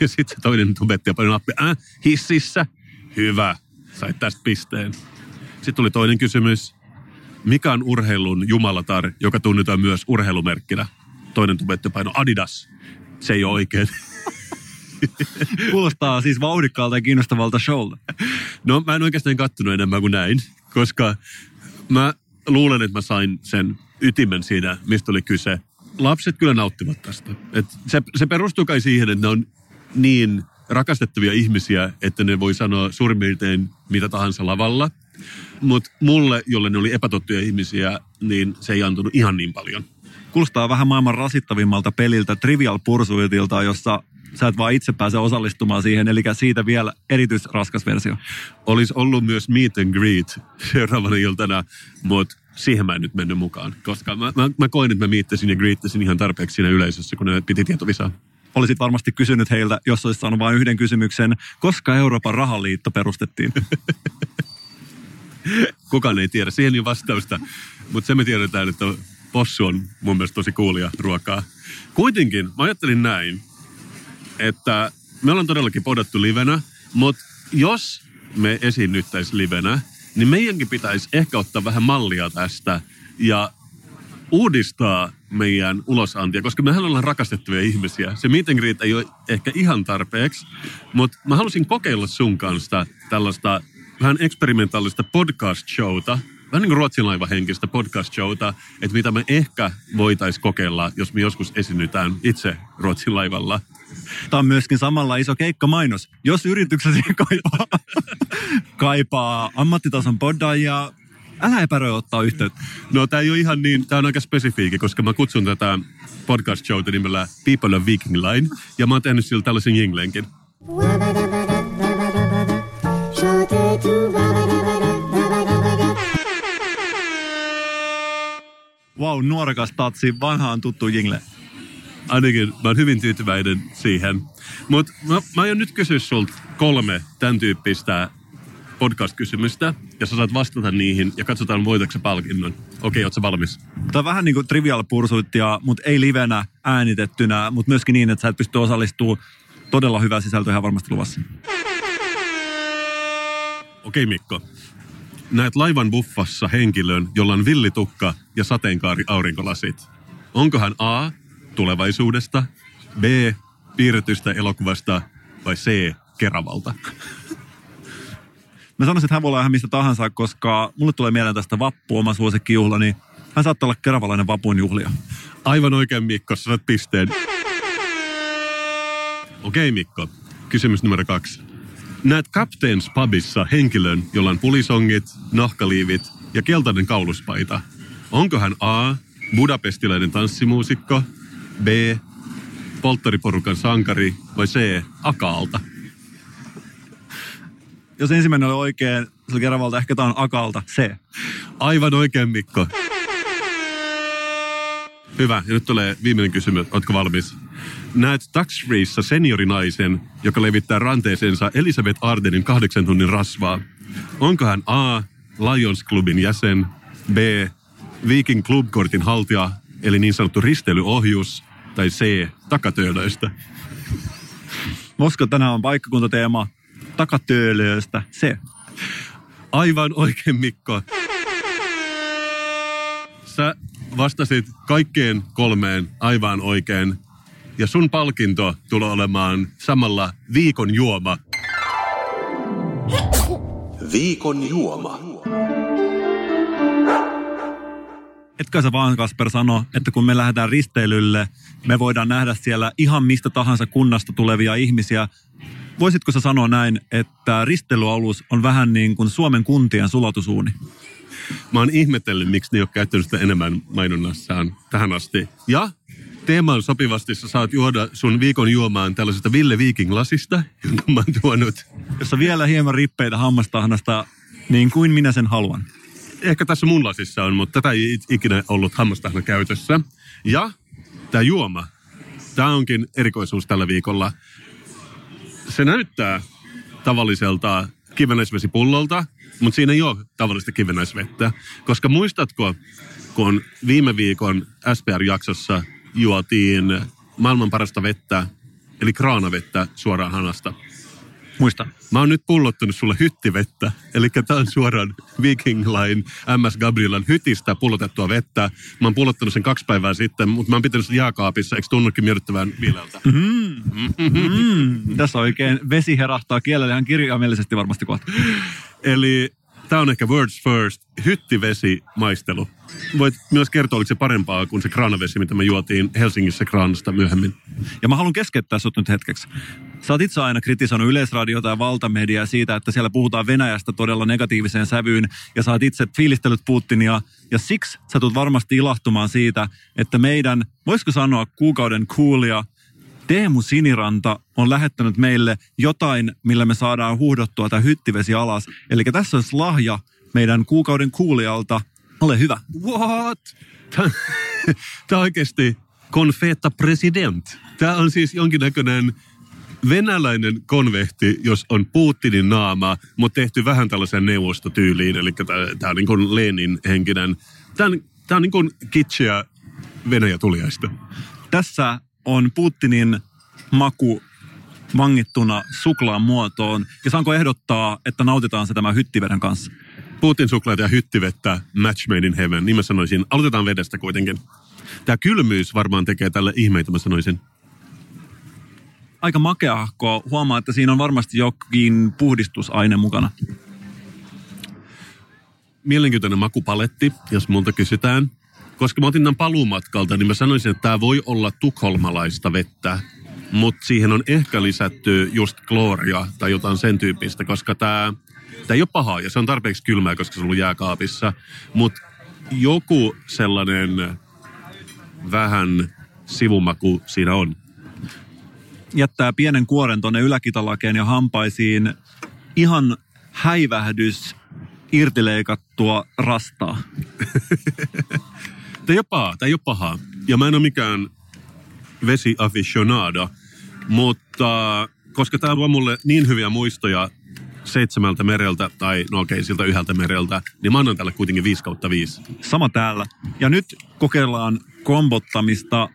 S1: Ja sitten se toinen tubettaja painoi nappia, äh, hississä. Hyvä, sait tästä pisteen. Sitten tuli toinen kysymys. Mikä on urheilun jumalatar, joka tunnetaan myös urheilumerkkinä? Toinen tubettaja painoi Adidas. Se ei ole oikein.
S2: Kuulostaa siis vauhdikkaalta ja kiinnostavalta showlta.
S1: No mä en oikeastaan kattonut enemmän kuin näin, koska mä luulen, että mä sain sen ytimen siinä, mistä oli kyse. Lapset kyllä nauttivat tästä. Et se, se perustuu kai siihen, että ne on niin rakastettavia ihmisiä, että ne voi sanoa suurin piirtein mitä tahansa lavalla. Mutta mulle, jolle ne oli epätottuja ihmisiä, niin se ei antunut ihan niin paljon.
S2: Kuulostaa vähän maailman rasittavimmalta peliltä Trivial Pursuitilta, jossa sä et vaan itse pääse osallistumaan siihen, eli siitä vielä erityisraskas versio.
S1: Olisi ollut myös meet and greet seuraavana iltana, mutta siihen mä en nyt mennyt mukaan, koska mä, mä, mä koin, että mä miittasin ja greettasin ihan tarpeeksi siinä yleisössä, kun ne piti tietovisaa.
S2: Olisit varmasti kysynyt heiltä, jos olisit saanut vain yhden kysymyksen, koska Euroopan rahaliitto perustettiin?
S1: Kukaan ei tiedä, siihen ei vastausta, mutta se me tiedetään, että possu on mun mielestä tosi kuulia ruokaa. Kuitenkin mä ajattelin näin, että me ollaan todellakin podattu livenä, mutta jos me esiinnyttäisiin livenä, niin meidänkin pitäisi ehkä ottaa vähän mallia tästä ja uudistaa meidän ulosantia, koska mehän ollaan rakastettavia ihmisiä. Se meet and greet ei ole ehkä ihan tarpeeksi, mutta mä halusin kokeilla sun kanssa tällaista vähän eksperimentaalista podcast-showta, vähän niin kuin Ruotsin laiva henkistä podcast-showta, että mitä me ehkä voitaisiin kokeilla, jos me joskus esiinnytään itse Ruotsin laivalla.
S2: Tämä on myöskin samalla iso keikkamainos. Jos yrityksesi kaipaa, kaipaa ammattitason poddaajia, älä epäröi ottaa yhteyttä.
S1: No tämä ei ole ihan niin, tämä on aika spesifiikki, koska mä kutsun tätä podcast showta nimellä People of Viking Line, ja mä oon tehnyt sillä tällaisen jinglenkin.
S2: Wow, nuorekas tatsi, vanhaan tuttu jingle.
S1: Ainakin mä oon hyvin tyytyväinen siihen. Mutta mä, mä aion nyt kysyä sulta kolme tämän tyyppistä podcast-kysymystä, ja sä saat vastata niihin, ja katsotaan voitatko palkinnon. Okei, ootko valmis?
S2: Tämä on vähän niin kuin trivial pursuittia, mutta ei livenä äänitettynä, mutta myöskin niin, että sä et pysty osallistumaan. Todella hyvä sisältö ihan varmasti luvassa.
S1: Okei Mikko, näet laivan buffassa henkilön, jolla on villitukka ja sateenkaari aurinkolasit. Onko hän A. tulevaisuudesta, B. piirretystä elokuvasta vai C. Keravalta?
S2: Mä sanoisin, että hän voi olla ihan mistä tahansa, koska mulle tulee mieleen tästä vappu, oma suosikkijuhla, niin hän saattaa olla keravalainen vapun juhlia.
S1: Aivan oikein Mikko, sä saat pisteen. Okei Mikko, kysymys numero kaksi. Näet Captain's Pubissa henkilön, jolla on pulisongit, nahkaliivit ja keltainen kauluspaita. Onko hän A. Budapestilainen tanssimuusikko, B. Polttariporukan sankari vai C. Akaalta?
S2: Jos ensimmäinen oli oikein, se oli Keravalta, ehkä tämä on Akalta, C.
S1: Aivan oikein, Mikko. Hyvä, ja nyt tulee viimeinen kysymys. Oletko valmis? Näet Tax Freessa seniorinaisen, joka levittää ranteeseensa Elisabeth Ardenin kahdeksan tunnin rasvaa. Onko hän A. Lions Clubin jäsen, B. Viking Club-kortin haltija, eli niin sanottu risteilyohjus, tai C. Takatöölöistä?
S2: Mosko tänään on paikkakuntateema takatöölöistä. C.
S1: Aivan oikein, Mikko. Sä vastasit kaikkeen kolmeen aivan oikein. Ja sun palkinto tulee olemaan samalla viikon juoma.
S8: Viikon juoma.
S2: Etkö sä vaan, Kasper, sano, että kun me lähdetään risteilylle, me voidaan nähdä siellä ihan mistä tahansa kunnasta tulevia ihmisiä. Voisitko sä sanoa näin, että risteilyalus on vähän niin kuin Suomen kuntien sulatusuuni?
S1: Mä oon ihmetellyt, miksi ne ei ole käyttänyt sitä enemmän mainonnassaan tähän asti. Ja teemaan sopivasti sä saat juoda sun viikon juomaan tällaisesta Ville Viking-lasista, jonka mä oon tuonut.
S2: Jossa vielä hieman rippeitä hammastahnasta, niin kuin minä sen haluan.
S1: Ehkä tässä mun lasissa on, mutta tätä ei ikinä ollut hammastahna käytössä. Ja tämä juoma, tämä onkin erikoisuus tällä viikolla. Se näyttää tavalliselta kivennäisvesipullolta, mutta siinä ei ole tavallista kivennäisvettä. Koska muistatko, kun viime viikon SPR-jaksossa juotiin maailman parasta vettä, eli kraanavettä suoraan hanasta.
S2: Muista.
S1: Mä oon nyt pullottanut sulle hyttivettä, eli tää on suoraan Viking Line MS Gabrielan hytistä pullotettua vettä. Mä oon pullottanut sen kaksi päivää sitten, mutta mä oon pitänyt sen jääkaapissa, eikö tunnukin miellyttävän viileältä?
S2: Mm. Mm. Tässä oikein vesi herahtaa kielellä ihan kirjaimellisesti varmasti kohta.
S1: Eli Tämä on ehkä words first, hyttivesi maistelu. Voit myös kertoa, oliko se parempaa kuin se kraanavesi, mitä me juotiin Helsingissä kraanasta myöhemmin.
S2: Ja mä haluan keskeyttää sut nyt hetkeksi. Sä oot itse aina kritisoinut yleisradiota ja valtamediaa siitä, että siellä puhutaan Venäjästä todella negatiiviseen sävyyn ja sä oot itse fiilistellyt Putinia. Ja siksi sä tulet varmasti ilahtumaan siitä, että meidän, voisiko sanoa kuukauden kuulia, Teemu Siniranta on lähettänyt meille jotain, millä me saadaan huuhdottua tämä hyttivesi alas. Eli tässä olisi lahja meidän kuukauden kuulijalta. Ole hyvä.
S1: What? Tämä on oikeasti konfetta president. Tämä on siis jonkinnäköinen venäläinen konvehti, jos on Putinin naama, mutta tehty vähän tällaisen neuvostotyyliin. Eli tämä on niin kuin Lenin henkinen. Tämä on, tämä on niin kuin kitschiä Venäjä tuliaista.
S2: Tässä on Putinin maku vangittuna suklaan muotoon. Ja saanko ehdottaa, että nautitaan se tämän hyttiveden kanssa?
S1: Putin suklaata ja hyttivettä, match made in heaven. Niin mä sanoisin, aloitetaan vedestä kuitenkin. Tämä kylmyys varmaan tekee tälle ihmeitä, mä sanoisin.
S2: Aika makeahko. Huomaa, että siinä on varmasti jokin puhdistusaine mukana.
S1: Mielenkiintoinen makupaletti, jos multa kysytään. Koska mä otin tämän paluumatkalta, niin mä sanoisin, että tämä voi olla tukholmalaista vettä, mutta siihen on ehkä lisätty just klooria tai jotain sen tyyppistä, koska tämä Tämä ei ole paha ja se on tarpeeksi kylmää, koska se on ollut jääkaapissa. Mutta joku sellainen vähän sivumaku siinä on.
S2: Jättää pienen kuoren tuonne yläkitalakeen ja hampaisiin ihan häivähdys irtileikattua rastaa.
S1: Tämä ei ole paha, tämä ei ole paha. Ja mä en ole mikään vesiaficionado, mutta koska tämä luo mulle niin hyviä muistoja seitsemältä mereltä, tai no okei, siltä yhdeltä mereltä, niin mä annan tälle kuitenkin 5 kautta 5.
S2: Sama täällä. Ja nyt kokeillaan kombottamista.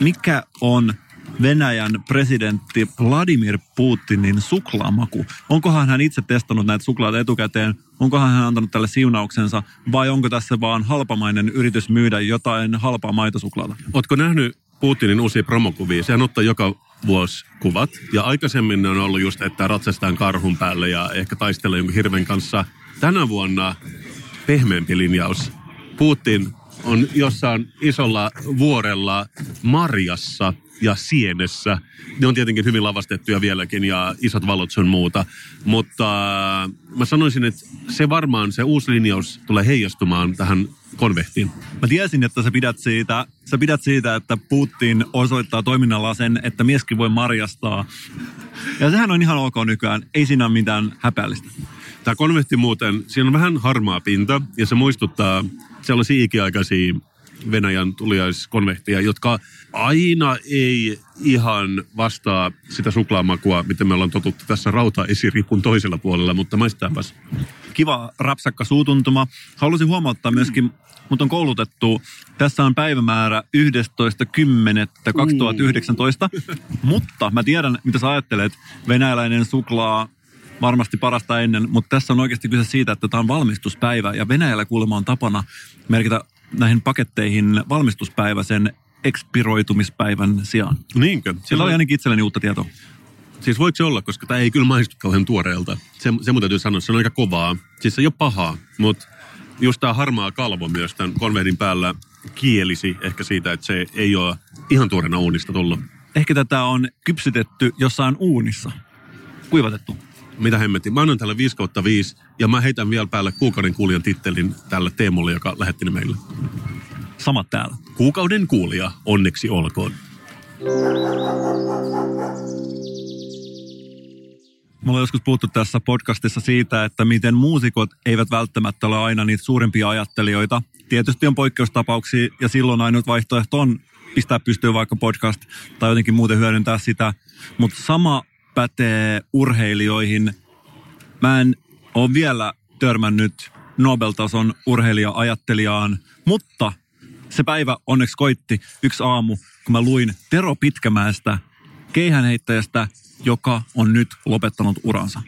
S2: Mikä on Venäjän presidentti Vladimir Putinin suklaamaku. Onkohan hän itse testannut näitä suklaata etukäteen? Onkohan hän antanut tälle siunauksensa? Vai onko tässä vaan halpamainen yritys myydä jotain halpaa maitosuklaata?
S1: Oletko nähnyt Putinin uusia promokuvia? Sehän ottaa joka vuosi kuvat. Ja aikaisemmin ne on ollut just, että ratsastaan karhun päälle ja ehkä taistellaan jonkun hirven kanssa. Tänä vuonna pehmeämpi linjaus. Putin on jossain isolla vuorella Marjassa ja sienessä. Ne on tietenkin hyvin lavastettuja vieläkin ja isot valot sun muuta. Mutta äh, mä sanoisin, että se varmaan, se uusi linjaus tulee heijastumaan tähän konvehtiin.
S2: Mä tiesin, että sä pidät siitä, sä pidät siitä, että Putin osoittaa toiminnalla sen, että mieskin voi marjastaa. Ja sehän on ihan ok nykyään. Ei siinä ole mitään häpeällistä.
S1: Tämä konvehti muuten, siinä on vähän harmaa pinta ja se muistuttaa sellaisia ikiaikaisia Venäjän tuliaiskonvehtia, jotka aina ei ihan vastaa sitä suklaamakua, miten me ollaan totuttu tässä rautaesiripun toisella puolella, mutta maistetaanpas.
S2: Kiva rapsakka suutuntuma. Haluaisin huomauttaa myöskin, mutta on koulutettu, tässä on päivämäärä 11.10.2019, mutta mä tiedän, mitä sä ajattelet, venäläinen suklaa varmasti parasta ennen, mutta tässä on oikeasti kyse siitä, että tämä on valmistuspäivä ja Venäjällä kuulemma on tapana merkitä näihin paketteihin valmistuspäivä sen expiroitumispäivän sijaan.
S1: Niinkö?
S2: Sillä oli ainakin itselleni uutta tietoa.
S1: Siis voiko se olla, koska tämä ei kyllä maistu kauhean tuoreelta. Se, se mun täytyy sanoa, se on aika kovaa. Siis se ei ole pahaa, mutta just tämä harmaa kalvo myös tämän konvehdin päällä kielisi ehkä siitä, että se ei ole ihan tuoreena uunista tullut.
S2: Ehkä tätä on kypsytetty jossain uunissa. Kuivatettu.
S1: Mitä hemmetti? Mä annan tälle 5 kautta 5 ja mä heitän vielä päälle kuukauden kuulijan tittelin tälle Teemulle, joka lähetti ne meille.
S2: Samat täällä.
S1: Kuukauden kuulija, onneksi olkoon.
S2: Mulla on joskus puhuttu tässä podcastissa siitä, että miten muusikot eivät välttämättä ole aina niitä suurimpia ajattelijoita. Tietysti on poikkeustapauksia ja silloin ainut vaihtoehto on pistää pystyyn vaikka podcast tai jotenkin muuten hyödyntää sitä. Mutta sama pätee urheilijoihin. Mä en ole vielä törmännyt Nobel-tason urheilija-ajattelijaan, mutta se päivä onneksi koitti yksi aamu, kun mä luin Tero Pitkämäestä, keihänheittäjästä, joka on nyt lopettanut uransa.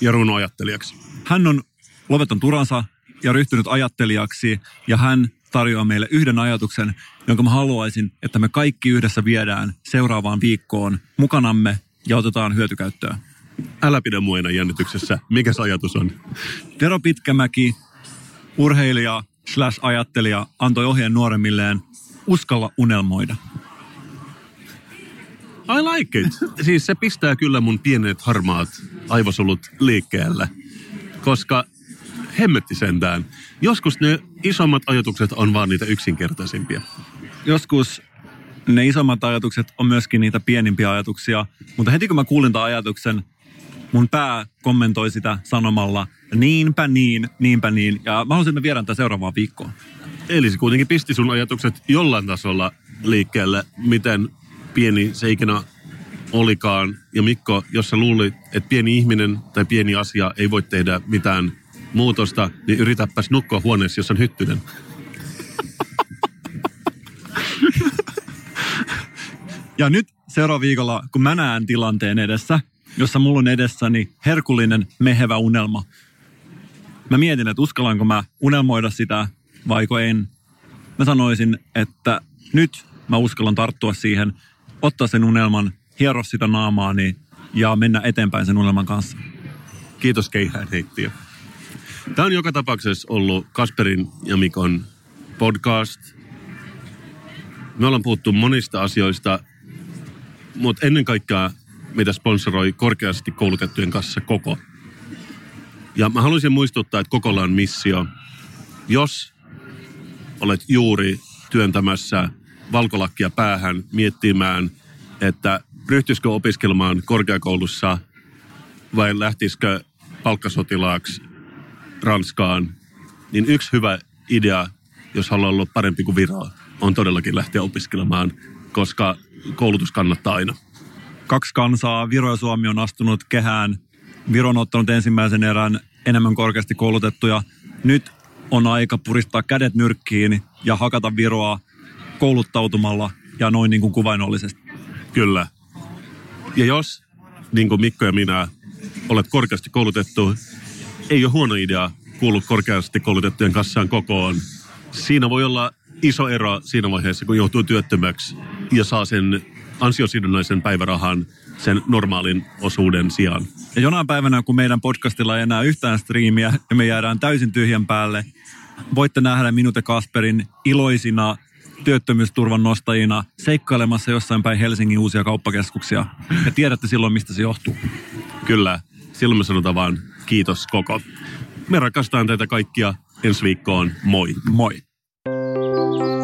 S1: Ja runoajattelijaksi.
S2: Hän on lopettanut uransa ja ryhtynyt ajattelijaksi ja hän tarjoaa meille yhden ajatuksen, jonka mä haluaisin, että me kaikki yhdessä viedään seuraavaan viikkoon mukanamme ja otetaan hyötykäyttöön.
S1: Älä pidä muina jännityksessä. Mikä se ajatus on?
S2: Tero Pitkämäki, urheilija slash ajattelija, antoi ohjeen nuoremmilleen uskalla unelmoida.
S1: I like it. Siis se pistää kyllä mun pienet harmaat aivosolut liikkeelle. Koska hemmetti sentään. Joskus ne isommat ajatukset on vaan niitä yksinkertaisimpia.
S2: Joskus ne isommat ajatukset on myöskin niitä pienimpiä ajatuksia. Mutta heti kun mä kuulin tämän ajatuksen, mun pää kommentoi sitä sanomalla niinpä niin, niinpä niin. Ja mä haluaisin, että me viedään tätä seuraavaan viikkoon.
S1: Eli se kuitenkin pisti sun ajatukset jollain tasolla liikkeelle, miten pieni se ikinä olikaan. Ja Mikko, jos sä luulit, että pieni ihminen tai pieni asia ei voi tehdä mitään muutosta, niin yritäpäs nukkua huoneessa, jos on hyttynen.
S2: Ja nyt seuraava viikolla, kun mä näen tilanteen edessä, jossa mulla on edessäni herkullinen mehevä unelma. Mä mietin, että uskallanko mä unelmoida sitä vaiko en. Mä sanoisin, että nyt mä uskallan tarttua siihen, ottaa sen unelman, hiero sitä naamaani ja mennä eteenpäin sen unelman kanssa.
S1: Kiitos keihään heittiö. Tämä on joka tapauksessa ollut Kasperin ja Mikon podcast. Me ollaan puhuttu monista asioista, mutta ennen kaikkea mitä sponsoroi korkeasti koulutettujen kanssa koko. Ja mä haluaisin muistuttaa, että kokolla on missio. Jos olet juuri työntämässä valkolakkia päähän miettimään, että ryhtyisikö opiskelemaan korkeakoulussa vai lähtisikö palkkasotilaaksi Ranskaan, niin yksi hyvä idea, jos haluaa olla parempi kuin viraa, on todellakin lähteä opiskelemaan, koska koulutus kannattaa aina.
S2: Kaksi kansaa, Viro ja Suomi on astunut kehään. Viro on ottanut ensimmäisen erän enemmän korkeasti koulutettuja. Nyt on aika puristaa kädet nyrkkiin ja hakata Viroa kouluttautumalla ja noin niin kuin kuvainnollisesti.
S1: Kyllä. Ja jos, niin kuin Mikko ja minä, olet korkeasti koulutettu, ei ole huono idea kuulua korkeasti koulutettujen kassaan kokoon. Siinä voi olla iso ero siinä vaiheessa, kun joutuu työttömäksi ja saa sen ansiosidonnaisen päivärahan sen normaalin osuuden sijaan.
S2: Ja jonain päivänä, kun meidän podcastilla ei enää yhtään striimiä ja me jäädään täysin tyhjän päälle, voitte nähdä minut ja Kasperin iloisina työttömyysturvan nostajina seikkailemassa jossain päin Helsingin uusia kauppakeskuksia. Ja tiedätte silloin, mistä se johtuu.
S1: Kyllä, silloin me sanotaan vaan kiitos koko. Me rakastetaan teitä kaikkia. Ensi viikkoon, moi.
S2: Moi.
S10: Música